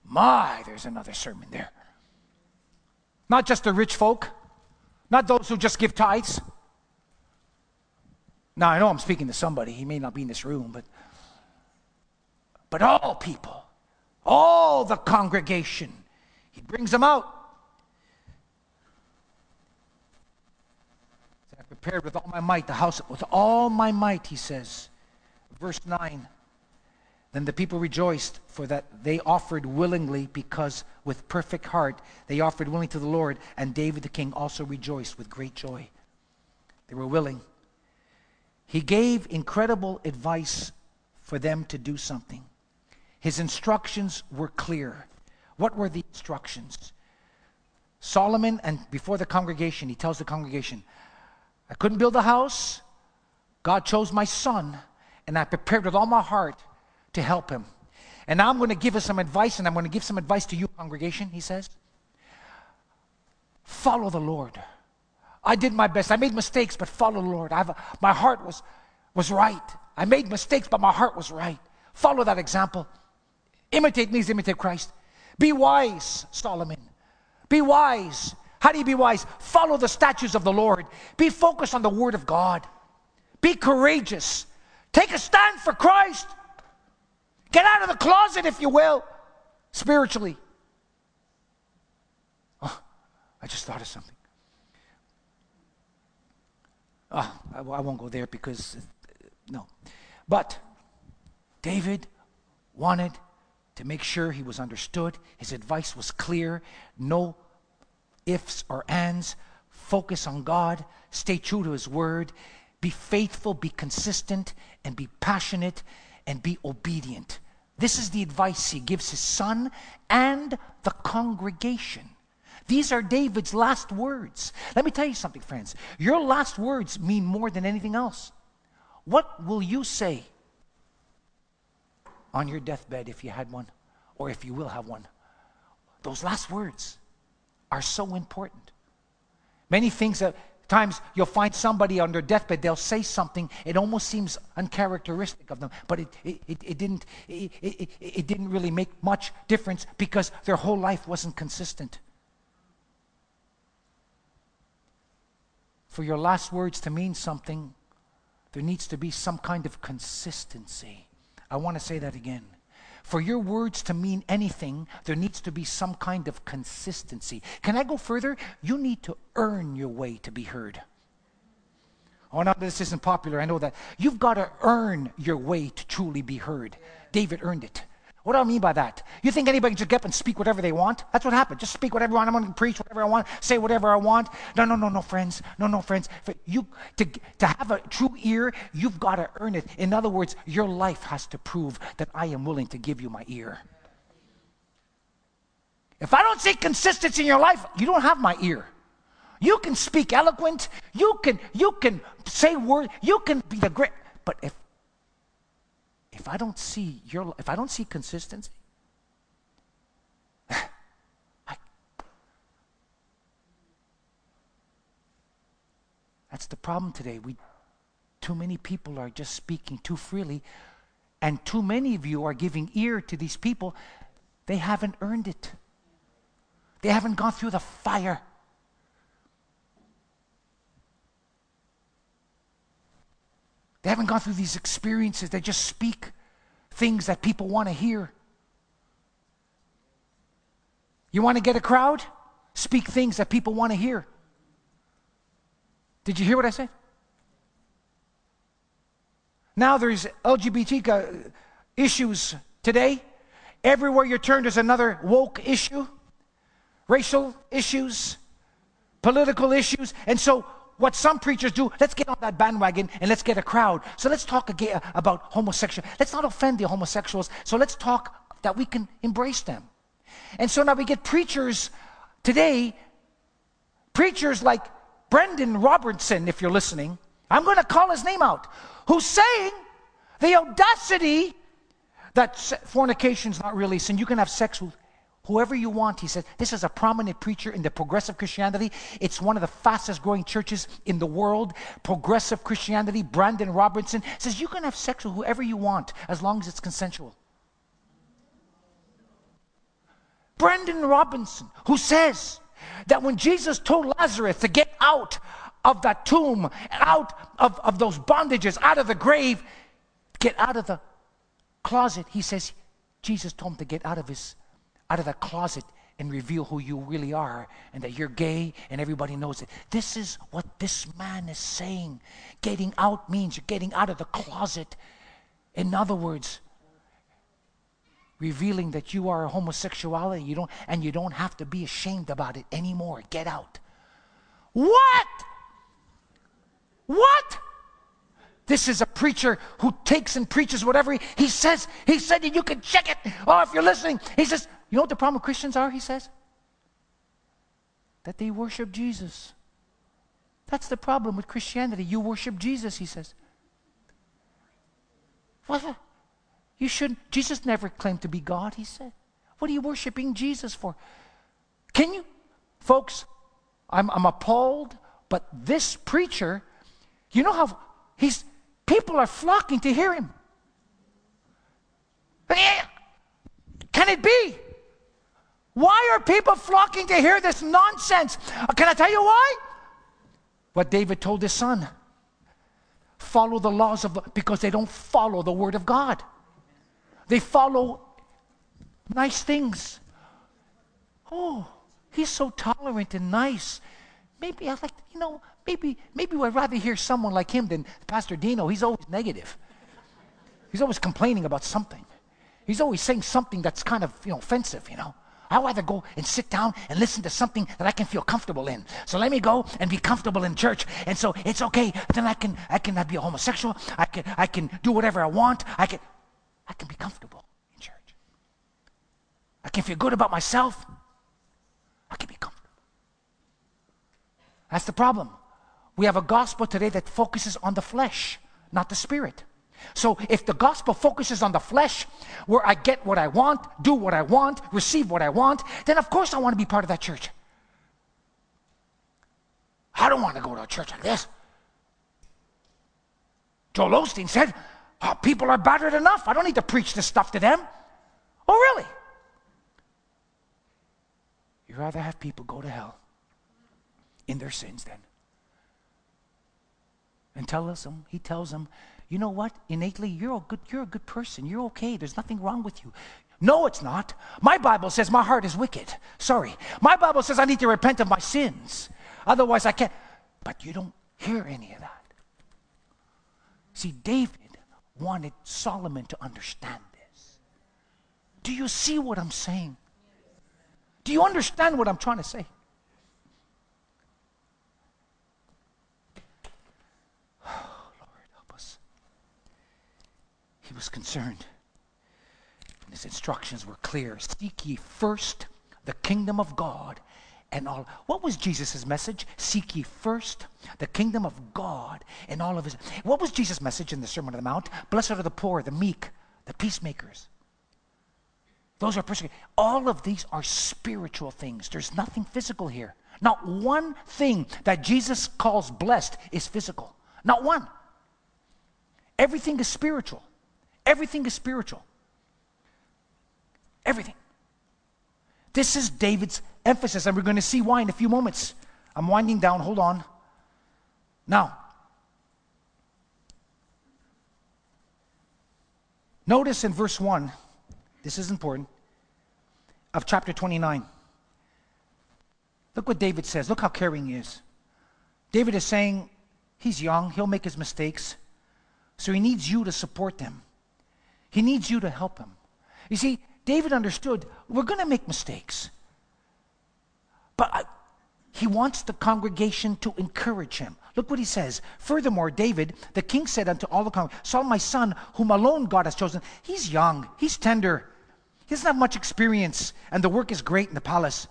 My, there's another sermon there. Not just the rich folk, not those who just give tithes. Now, I know I'm speaking to somebody. He may not be in this room, but, but all people, all the congregation. He brings them out. I prepared with all my might the house, with all my might, he says. Verse 9 Then the people rejoiced, for that they offered willingly, because with perfect heart they offered willingly to the Lord, and David the king also rejoiced with great joy. They were willing. He gave incredible advice for them to do something. His instructions were clear. What were the instructions? Solomon, and before the congregation, he tells the congregation, I couldn't build a house. God chose my son and I prepared with all my heart to help him. And now I'm going to give us some advice, and I'm going to give some advice to you, congregation, he says. Follow the Lord. I did my best. I made mistakes, but follow the Lord. A, my heart was, was right. I made mistakes, but my heart was right. Follow that example. Imitate me as imitate Christ. Be wise, Solomon. Be wise. How do you be wise? Follow the statutes of the Lord. Be focused on the Word of God. Be courageous. Take a stand for Christ. Get out of the closet, if you will, spiritually. Oh, I just thought of something. Oh, I, I won't go there because, uh, no. But David wanted to make sure he was understood. His advice was clear. No ifs or ands. Focus on God. Stay true to his word. Be faithful, be consistent, and be passionate and be obedient. This is the advice he gives his son and the congregation. These are David's last words. Let me tell you something, friends. Your last words mean more than anything else. What will you say on your deathbed if you had one, or if you will have one? Those last words are so important. Many things that times you'll find somebody on their deathbed, they'll say something, it almost seems uncharacteristic of them, but it, it, it, it didn't, it, it, it didn't really make much difference because their whole life wasn't consistent. For your last words to mean something, there needs to be some kind of consistency. I want to say that again. For your words to mean anything, there needs to be some kind of consistency. Can I go further? You need to earn your way to be heard. Oh, no, this isn't popular. I know that. You've got to earn your way to truly be heard. David earned it. What do I mean by that? You think anybody can just get up and speak whatever they want? That's what happened. Just speak whatever I want. I'm going to preach whatever I want, say whatever I want. No, no, no, no, friends. No, no, friends. You to, to have a true ear, you've got to earn it. In other words, your life has to prove that I am willing to give you my ear. If I don't see consistency in your life, you don't have my ear. You can speak eloquent, you can you can say words, you can be the great, but if if I don't see your if I don't see consistency, I, that's the problem today. We too many people are just speaking too freely, and too many of you are giving ear to these people. They haven't earned it. They haven't gone through the fire. They haven't gone through these experiences. They just speak things that people want to hear. You want to get a crowd? Speak things that people want to hear. Did you hear what I said? Now there's LGBT uh, issues today. Everywhere you turn, there's another woke issue, racial issues, political issues. And so what some preachers do, let's get on that bandwagon and let's get a crowd. So let's talk again about homosexual. Let's not offend the homosexuals. So let's talk that we can embrace them. And so now we get preachers today, preachers like Brandan Robertson, if you're listening. I'm going to call his name out, who's saying the audacity that fornication is not really sin. You can have sex with whoever you want. He said, This is a prominent preacher in the progressive Christianity. It's one of the fastest growing churches in the world. Progressive Christianity, Brandan Robertson says, You can have sex with whoever you want as long as it's consensual. Brandon Robinson, who says that when Jesus told Lazarus to get out of that tomb, out of, of those bondages, out of the grave, get out of the closet, he says, Jesus told him to get out of his out of the closet and reveal who you really are and that you're gay and everybody knows it. This is what this man is saying. Getting out means you're getting out of the closet. In other words, revealing that you are a homosexuality you don't and you don't have to be ashamed about it anymore. Get out. What? What? This is a preacher who takes and preaches whatever he, he says. He said that you can check it. Oh, if you're listening, he says, you know what the problem with Christians are, he says? That they worship Jesus. That's the problem with Christianity. You worship Jesus, he says. What? You shouldn't. Jesus never claimed to be God, he said. What are you worshiping Jesus for? Can you? Folks, I'm, I'm appalled, but this preacher, you know how he's, people are flocking to hear him. Can it be? Why are people flocking to hear this nonsense? Uh, can I tell you why? What David told his son follow the laws of, because they don't follow the word of God. They follow nice things. Oh, he's so tolerant and nice. Maybe I like, you know, maybe maybe I'd rather hear someone like him than Pastor Dino. He's always negative. He's always complaining about something. He's always saying something that's kind of, you know, offensive, you know. I'd rather go and sit down and listen to something that I can feel comfortable in. So let me go and be comfortable in church. And so it's okay. Then I can I can be a homosexual. I can I can do whatever I want. I can I can be comfortable in church. I can feel good about myself. I can be comfortable. That's the problem. We have a gospel today that focuses on the flesh, not the spirit. So if the gospel focuses on the flesh, where I get what I want, do what I want, receive what I want, then of course I want to be part of that church. I don't want to go to a church like this. Joel Osteen said, oh, People are battered enough. I don't need to preach this stuff to them. Oh, really? You'd rather have people go to hell in their sins then. And tell us, he tells them, you know what? Innately, you're a good, you're a good person. You're okay. There's nothing wrong with you. No, it's not. My Bible says my heart is wicked. Sorry. My Bible says I need to repent of my sins. Otherwise, I can't. But you don't hear any of that. See, David wanted Solomon to understand this. Do you see what I'm saying? Do you understand what I'm trying to say? Lord, help us. He was concerned. And his instructions were clear. Seek ye first the kingdom of God and all. What was Jesus' message? Seek ye first the kingdom of God and all of his. What was Jesus' message in the Sermon on the Mount? Blessed are the poor, the meek, the peacemakers. Those are persecuted. All of these are spiritual things. There's nothing physical here. Not one thing that Jesus calls blessed is physical. Not one. Everything is spiritual. Everything is spiritual. Everything. This is David's emphasis, and we're going to see why in a few moments. I'm winding down, hold on. Now, notice in verse 1, this is important, of chapter 29. Look what David says. Look how caring he is. David is saying, He's young, he'll make his mistakes. So he needs you to support them. He needs you to help him. You see, David understood we're going to make mistakes. But I, he wants the congregation to encourage him. Look what he says. Furthermore, David, the king said unto all the congregation, Saul, my son, whom alone God has chosen, he's young, he's tender, he doesn't have much experience, and the work is great in the palace.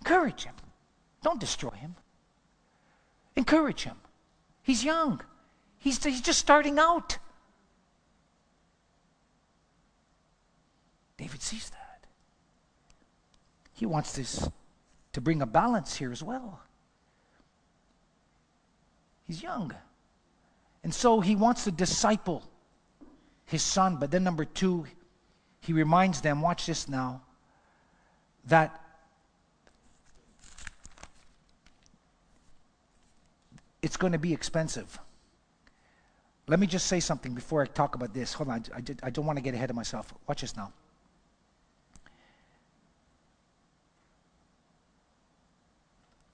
Encourage him. Don't destroy him. Encourage him. He's young. He's, he's just starting out. David sees that. He wants this to bring a balance here as well. He's young. And so he wants to disciple his son. But then, number two, he reminds them watch this now that it's going to be expensive. Let me just say something before I talk about this. Hold on, I, I don't want to get ahead of myself. Watch this now.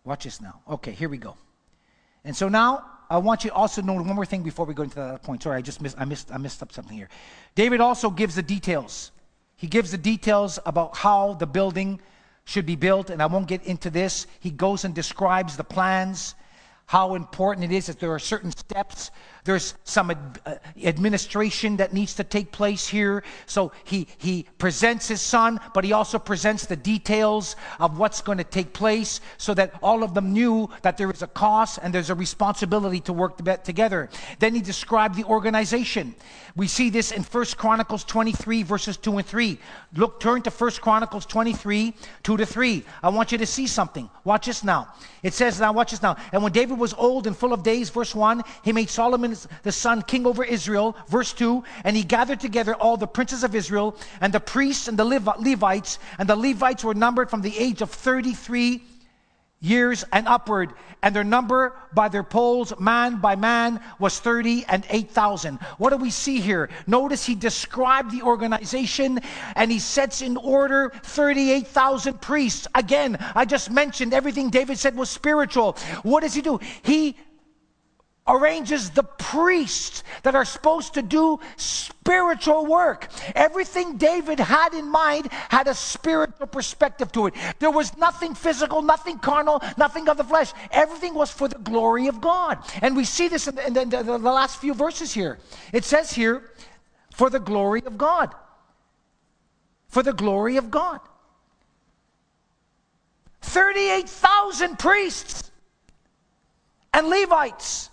Watch this now. Okay, here we go. And so now I want you also to know one more thing before we go into that point. Sorry, I just missed I missed I missed up something here. David also gives the details. He gives the details about how the building should be built, and I won't get into this. He goes and describes the plans how important it is that there are certain steps. There's some ad, uh, administration that needs to take place here. So he, he presents his son, but he also presents the details of what's going to take place so that all of them knew that there is a cost and there's a responsibility to work together. Then he described the organization. We see this in 1 Chronicles 23, verses 2 and 3. Look, turn to 1 Chronicles 23, 2 to 3. I want you to see something. Watch this now. It says, now watch this now. And when David was old and full of days, verse 1, he made Solomon the son king over Israel, verse 2, and he gathered together all the princes of Israel and the priests and the Levites, and the Levites were numbered from the age of 33 years and upward, and their number by their polls, man by man, was 30 and 8,000. What do we see here? Notice he described the organization and he sets in order 38,000 priests. Again, I just mentioned everything David said was spiritual. What does he do? He arranges the priests that are supposed to do spiritual work. Everything David had in mind had a spiritual perspective to it. There was nothing physical, nothing carnal, nothing of the flesh. Everything was for the glory of God. And we see this in the, in the, the, the last few verses here. It says here, for the glory of God. For the glory of God. 38,000 priests and Levites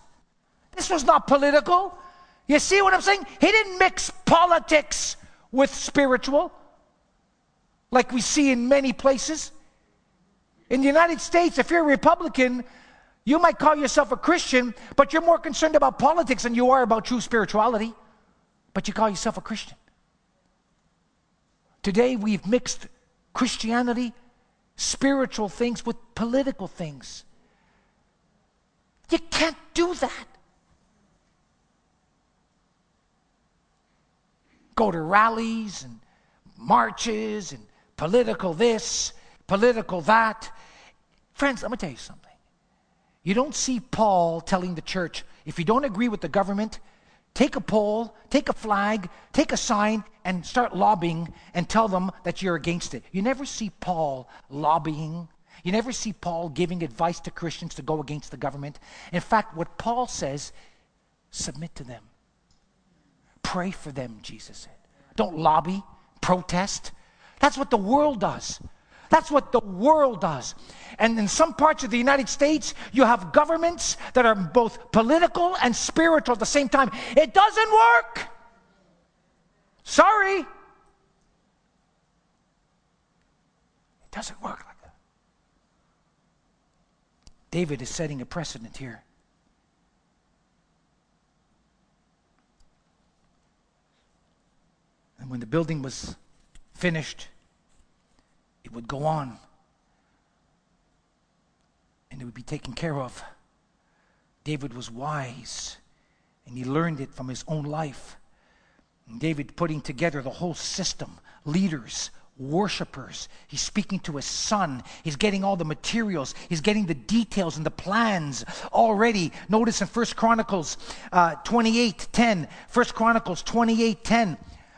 this was not political. You see what I'm saying? He didn't mix politics with spiritual like we see in many places. In the United States, if you're a Republican, you might call yourself a Christian, but you're more concerned about politics than you are about true spirituality. But you call yourself a Christian. Today, we've mixed Christianity, spiritual things, with political things. You can't do that. Go to rallies and marches and political this, political that. Friends, let me tell you something. You don't see Paul telling the church, if you don't agree with the government, take a pole, take a flag, take a sign, and start lobbying and tell them that you're against it. You never see Paul lobbying. You never see Paul giving advice to Christians to go against the government. In fact, what Paul says, submit to them. Pray for them, Jesus said. Don't lobby, protest. That's what the world does. That's what the world does. And in some parts of the United States, you have governments that are both political and spiritual at the same time. It doesn't work. Sorry. It doesn't work like that. David is setting a precedent here. And when the building was finished, it would go on and it would be taken care of. David was wise and he learned it from his own life. And David putting together the whole system, leaders, worshipers. He's speaking to his son. He's getting all the materials. He's getting the details and the plans already. Notice in First Chronicles uh, 28 10. First Chronicles 28 10.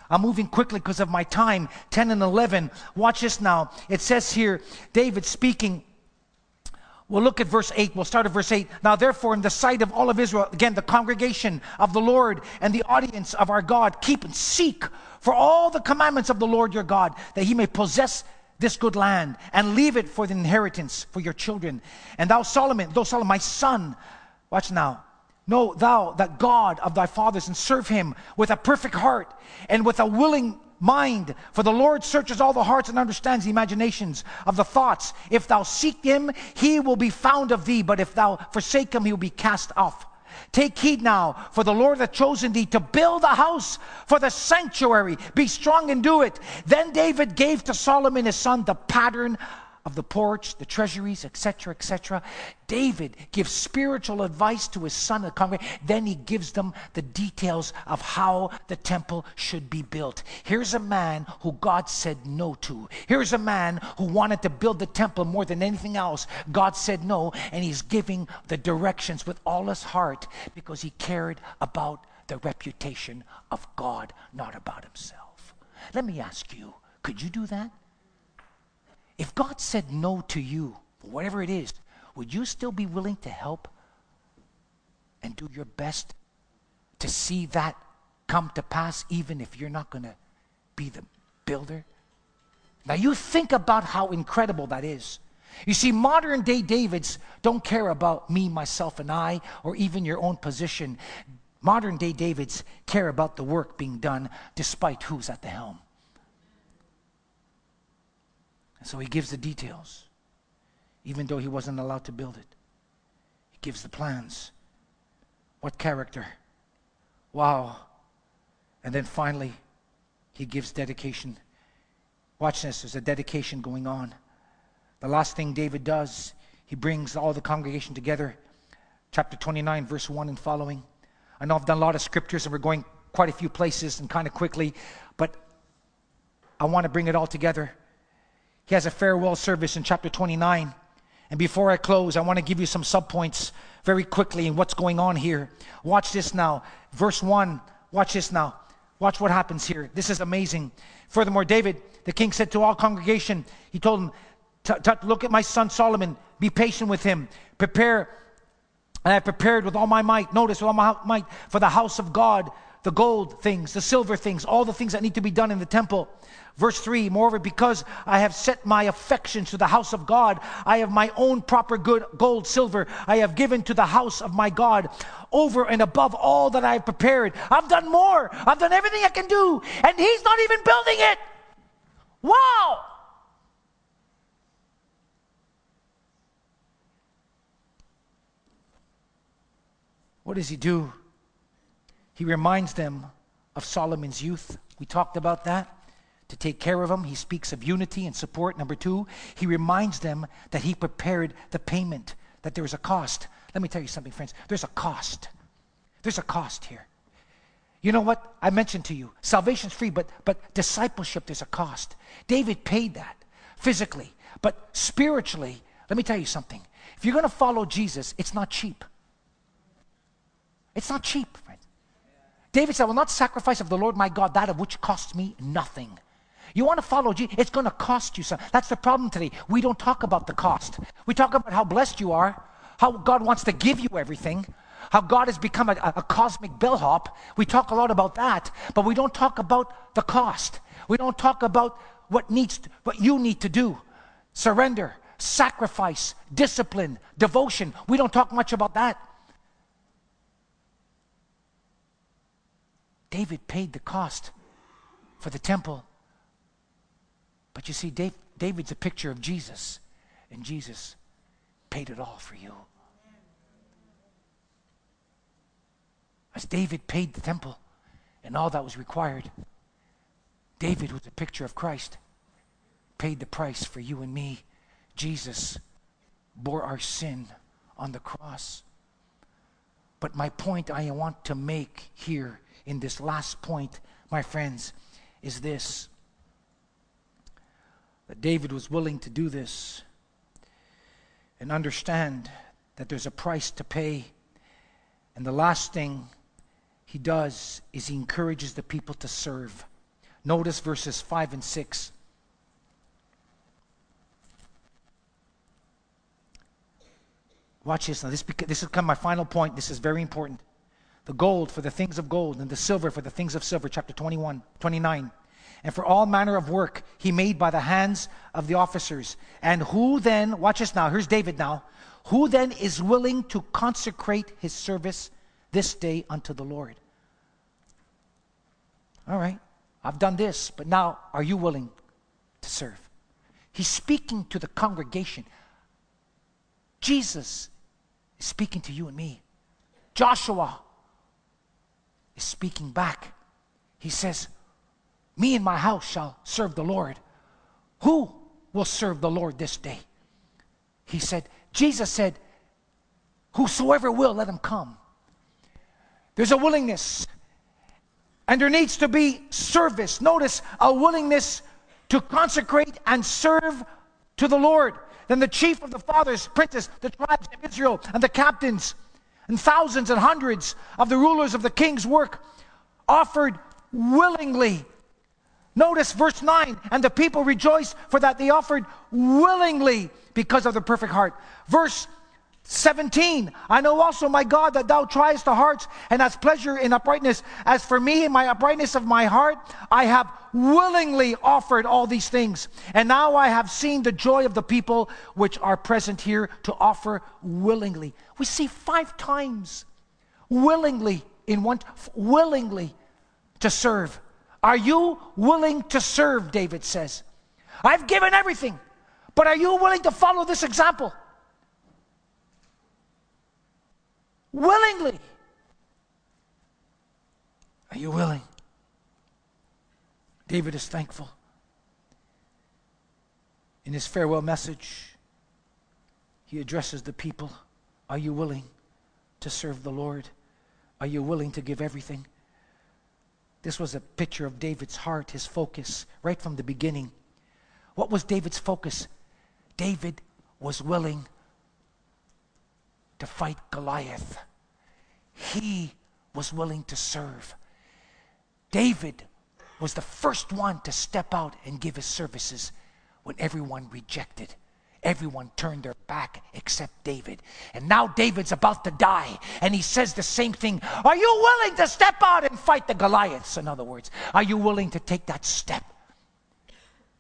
I'm moving quickly because of my time. 10 and 11. Watch this now. It says here, David speaking. We'll look at verse 8. We'll start at verse 8. Now, therefore, in the sight of all of Israel, again, the congregation of the Lord and the audience of our God, keep and seek for all the commandments of the Lord your God, that he may possess this good land and leave it for the inheritance for your children. And thou, Solomon, thou, Solomon, my son, watch now, Know thou that God of thy fathers and serve him with a perfect heart and with a willing mind. For the Lord searches all the hearts and understands the imaginations of the thoughts. If thou seek him, he will be found of thee, but if thou forsake him, he will be cast off. Take heed now, for the Lord hath chosen thee to build a house for the sanctuary. Be strong and do it. Then David gave to Solomon his son the pattern of the porch, the treasuries, etc., etc. David gives spiritual advice to his son, the congregation. Then he gives them the details of how the temple should be built. Here's a man who God said no to. Here's a man who wanted to build the temple more than anything else. God said no, and he's giving the directions with all his heart because he cared about the reputation of God, not about himself. Let me ask you could you do that? If God said no to you, whatever it is, would you still be willing to help and do your best to see that come to pass, even if you're not going to be the builder? Now, you think about how incredible that is. You see, modern day Davids don't care about me, myself, and I, or even your own position. Modern day Davids care about the work being done despite who's at the helm. And so he gives the details, even though he wasn't allowed to build it. He gives the plans. What character? Wow. And then finally, he gives dedication. Watch this, there's a dedication going on. The last thing David does, he brings all the congregation together. Chapter 29, verse 1 and following. I know I've done a lot of scriptures and we're going quite a few places and kind of quickly, but I want to bring it all together. He has a farewell service in chapter 29. And before I close, I want to give you some subpoints very quickly in what's going on here. Watch this now. Verse 1. Watch this now. Watch what happens here. This is amazing. Furthermore, David, the king said to all congregation, he told them, Look at my son Solomon, be patient with him, prepare. And I have prepared with all my might, notice with all my might, for the house of God, the gold things, the silver things, all the things that need to be done in the temple. Verse 3 Moreover, because I have set my affections to the house of God, I have my own proper good gold, silver, I have given to the house of my God over and above all that I have prepared. I've done more, I've done everything I can do, and He's not even building it. Wow! What does He do? He reminds them of Solomon's youth. We talked about that to take care of them. He speaks of unity and support. Number two, he reminds them that he prepared the payment, that there is a cost. Let me tell you something, friends. There's a cost. There's a cost here. You know what? I mentioned to you, salvation's free, but but discipleship there's a cost. David paid that physically, but spiritually, let me tell you something. If you're going to follow Jesus, it's not cheap. It's not cheap. David said, I will not sacrifice of the Lord my God that of which costs me nothing. You want to follow Jesus, it's going to cost you something. That's the problem today. We don't talk about the cost. We talk about how blessed you are, how God wants to give you everything, how God has become a, a cosmic bellhop. We talk a lot about that, but we don't talk about the cost. We don't talk about what needs to, what you need to do. Surrender, sacrifice, discipline, devotion. We don't talk much about that. David paid the cost for the temple. But you see, Dave, David's a picture of Jesus, and Jesus paid it all for you. As David paid the temple and all that was required, David was a picture of Christ, paid the price for you and me. Jesus bore our sin on the cross. But my point I want to make here in this last point, my friends, is this that David was willing to do this and understand that there's a price to pay. And the last thing he does is he encourages the people to serve. Notice verses 5 and 6. Watch this now. This, this has come my final point. This is very important the gold for the things of gold, and the silver for the things of silver, chapter 21, 29. And for all manner of work he made by the hands of the officers. And who then, watch us now, here's David now. Who then is willing to consecrate his service this day unto the Lord? All right, I've done this, but now are you willing to serve? He's speaking to the congregation. Jesus is speaking to you and me. Joshua is speaking back. He says, Me and my house shall serve the Lord. Who will serve the Lord this day? He said, Jesus said, Whosoever will, let him come. There's a willingness, and there needs to be service. Notice a willingness to consecrate and serve to the Lord. Then the chief of the fathers, princes, the tribes of Israel, and the captains and thousands and hundreds of the rulers of the king's work offered willingly. Notice verse 9, and the people rejoiced for that they offered willingly because of the perfect heart. Verse 17, I know also, my God, that thou triest the hearts and hast pleasure in uprightness. As for me, in my uprightness of my heart, I have willingly offered all these things. And now I have seen the joy of the people which are present here to offer willingly. We see five times willingly in one, willingly to serve. Are you willing to serve? David says. I've given everything, but are you willing to follow this example? Willingly. Are you willing? David is thankful. In his farewell message, he addresses the people Are you willing to serve the Lord? Are you willing to give everything? This was a picture of David's heart, his focus, right from the beginning. What was David's focus? David was willing to fight Goliath. He was willing to serve. David was the first one to step out and give his services when everyone rejected. Everyone turned their back except David. And now David's about to die, and he says the same thing Are you willing to step out and fight the Goliaths? In other words, are you willing to take that step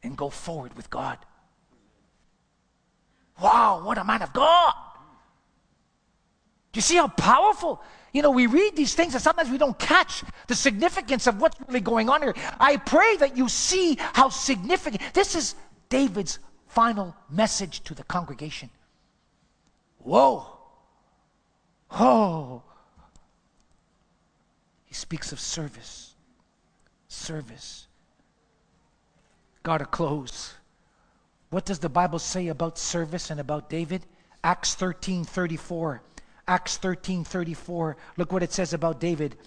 and go forward with God? Wow, what a man of God! Do you see how powerful? You know, we read these things and sometimes we don't catch the significance of what's really going on here. I pray that you see how significant this is David's final message to the congregation. Whoa. Oh. He speaks of service. Service. Got to close. What does the Bible say about service and about David? Acts 13 34. Acts 13 34. Look what it says about David.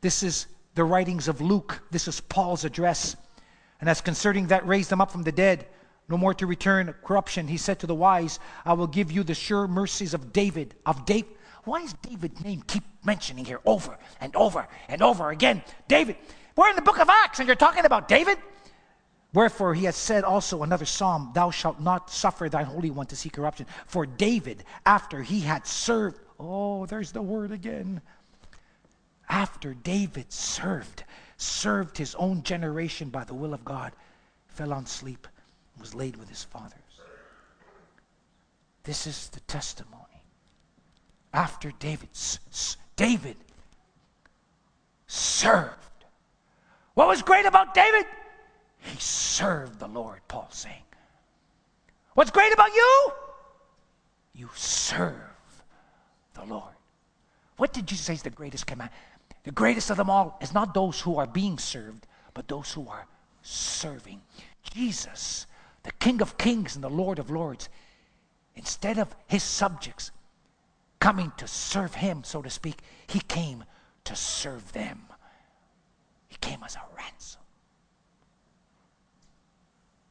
This is the writings of Luke. This is Paul's address. And as concerning that raised him up from the dead, no more to return corruption, he said to the wise, I will give you the sure mercies of David, of David. Why is David's name keep mentioning here over and over and over again? David. We're in the book of Acts and you're talking about David? Wherefore he has said also another psalm, Thou shalt not suffer thine Holy One to see corruption. For David, after he had served, oh, there's the word again. After David served, served his own generation by the will of God, fell on sleep, and was laid with his fathers. This is the testimony. After David's, David served. What was great about David? He served the Lord, Paul's saying. What's great about you? You serve the Lord. What did Jesus say is the greatest command? The greatest of them all is not those who are being served, but those who are serving. Jesus, the King of Kings and the Lord of Lords, instead of his subjects coming to serve him, so to speak, he came to serve them. He came as a ransom.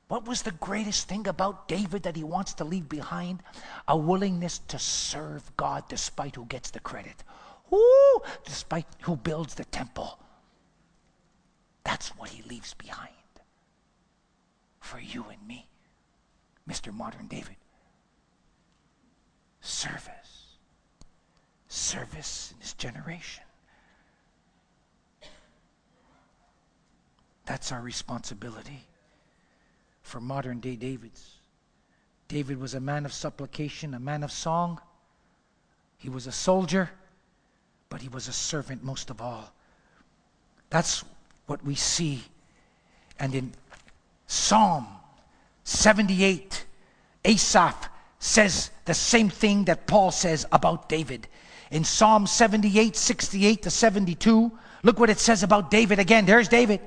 What was the greatest thing about David that he wants to leave behind? A willingness to serve God despite who gets the credit. Ooh, despite who builds the temple. That's what he leaves behind for you and me, Mr. Modern David. Service. Service in this generation. That's our responsibility for modern day Davids. David was a man of supplication, a man of song. He was a soldier, but he was a servant most of all. That's what we see. And in Psalm 78, Asaph says the same thing that Paul says about David. In Psalm 78, 68 to 72, look what it says about David again. There's David.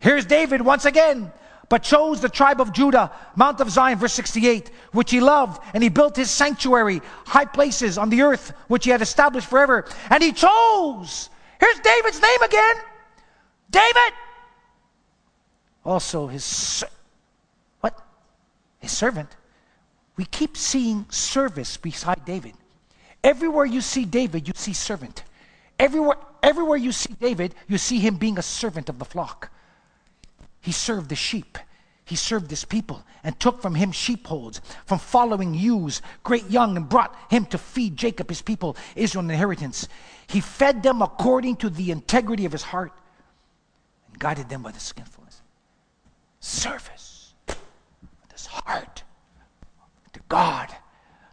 Here's David once again but chose the tribe of Judah, Mount of Zion, verse 68, which he loved, and he built his sanctuary, high places on the earth, which he had established forever. And he chose. Here's David's name again David. Also, his what? His servant. We keep seeing service beside David. Everywhere you see David, you see servant. Everywhere, everywhere you see David, you see him being a servant of the flock. He served the sheep. He served his people and took from him sheepfolds, from following ewes, great young, and brought him to feed Jacob, his people, Israel, an inheritance. He fed them according to the integrity of his heart and guided them by the skillfulness. Service with his heart to God.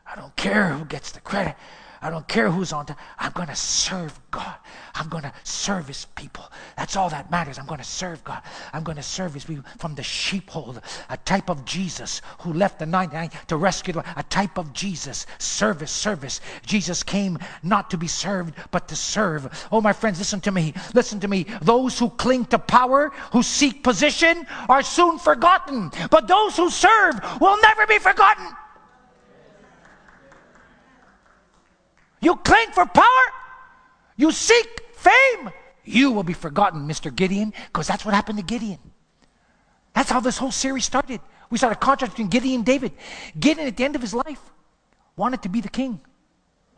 I don't care who gets the credit. I don't care who's on. Top. I'm going to serve God. I'm going to serve His people. That's all that matters. I'm going to serve God. I'm going to serve His people from the sheepfold, a type of Jesus who left the 99 to rescue the a type of Jesus. Service, service. Jesus came not to be served, but to serve. Oh, my friends, listen to me. Listen to me. Those who cling to power, who seek position, are soon forgotten. But those who serve will never be forgotten. You cling for power, you seek fame, you will be forgotten, Mr. Gideon, because that's what happened to Gideon. That's how this whole series started. We saw a contrast between Gideon and David. Gideon, at the end of his life, wanted to be the king.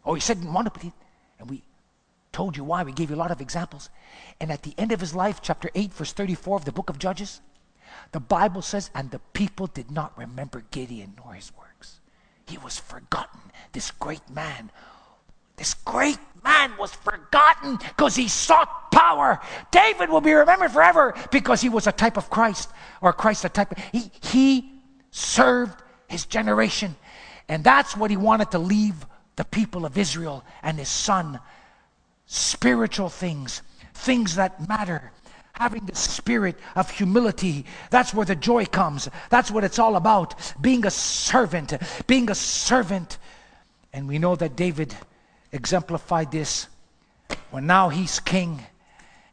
Oh, he said he didn't want to be, and we told you why. We gave you a lot of examples. And at the end of his life, chapter 8, verse 34 of the book of Judges, the Bible says, And the people did not remember Gideon nor his works. He was forgotten, this great man this great man was forgotten because he sought power. David will be remembered forever because he was a type of Christ, or Christ a type he, he served his generation. And that's what he wanted to leave the people of Israel and his son. Spiritual things, things that matter. Having the spirit of humility. That's where the joy comes. That's what it's all about. Being a servant. Being a servant. And we know that David exemplified this. When now he's king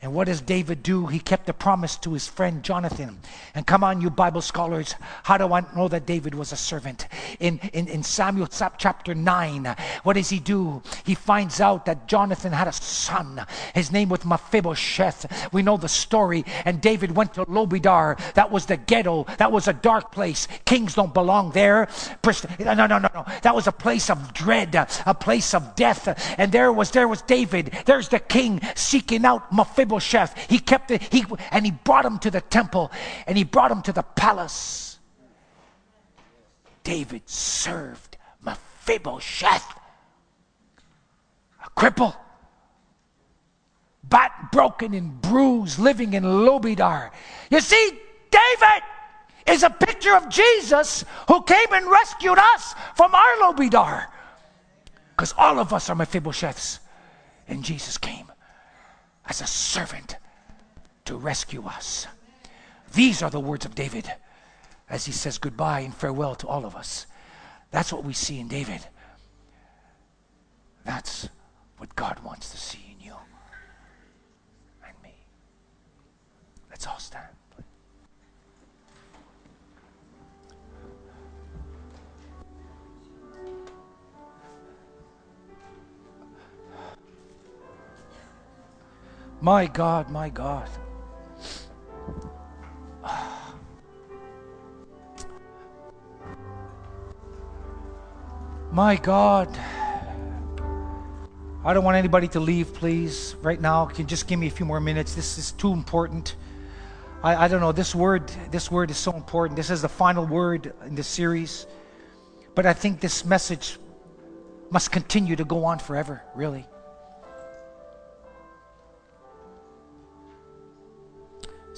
And what does David do? He kept the promise to his friend Jonathan. And come on, you Bible scholars, how do I know that David was a servant? In, in, in Samuel chapter 9, what does he do? He finds out that Jonathan had a son. His name was Mephibosheth. We know the story. And David went to Lodebar. That was the ghetto. That was a dark place. Kings don't belong there. No, no, no, no. That was a place of dread, a place of death. And there was there was David. There's the king seeking out Mephibosheth Mephibosheth. He kept it, he, and he brought him to the temple and he brought him to the palace. David served Mephibosheth, a cripple, bat broken and bruised, living in Lodebar. You see, David is a picture of Jesus who came and rescued us from our Lodebar. Because all of us are Mephibosheths, and Jesus came as a servant to rescue us. These are the words of David as he says goodbye and farewell to all of us. That's what we see in David. That's what God wants to see in you and me. Let's all stand. My God, my God. My God. I don't want anybody to leave, please, right now. Can you just give me a few more minutes? This is too important. I, I don't know. This word, this word is so important. This is the final word in this series. But I think this message must continue to go on forever, really.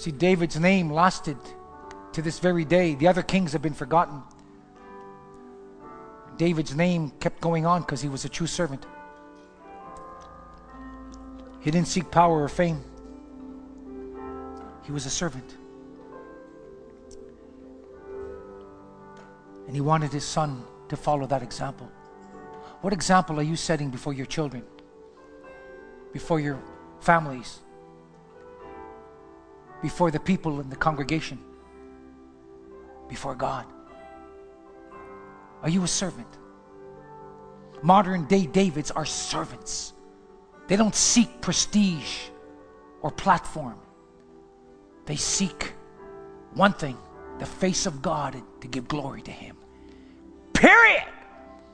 See, David's name lasted to this very day. The other kings have been forgotten. David's name kept going on because he was a true servant. He didn't seek power or fame, he was a servant. And he wanted his son to follow that example. What example are you setting before your children, before your families? Before the people in the congregation, before God? Are you a servant? Modern day Davids are servants. They don't seek prestige or platform. They seek one thing the face of God to give glory to Him.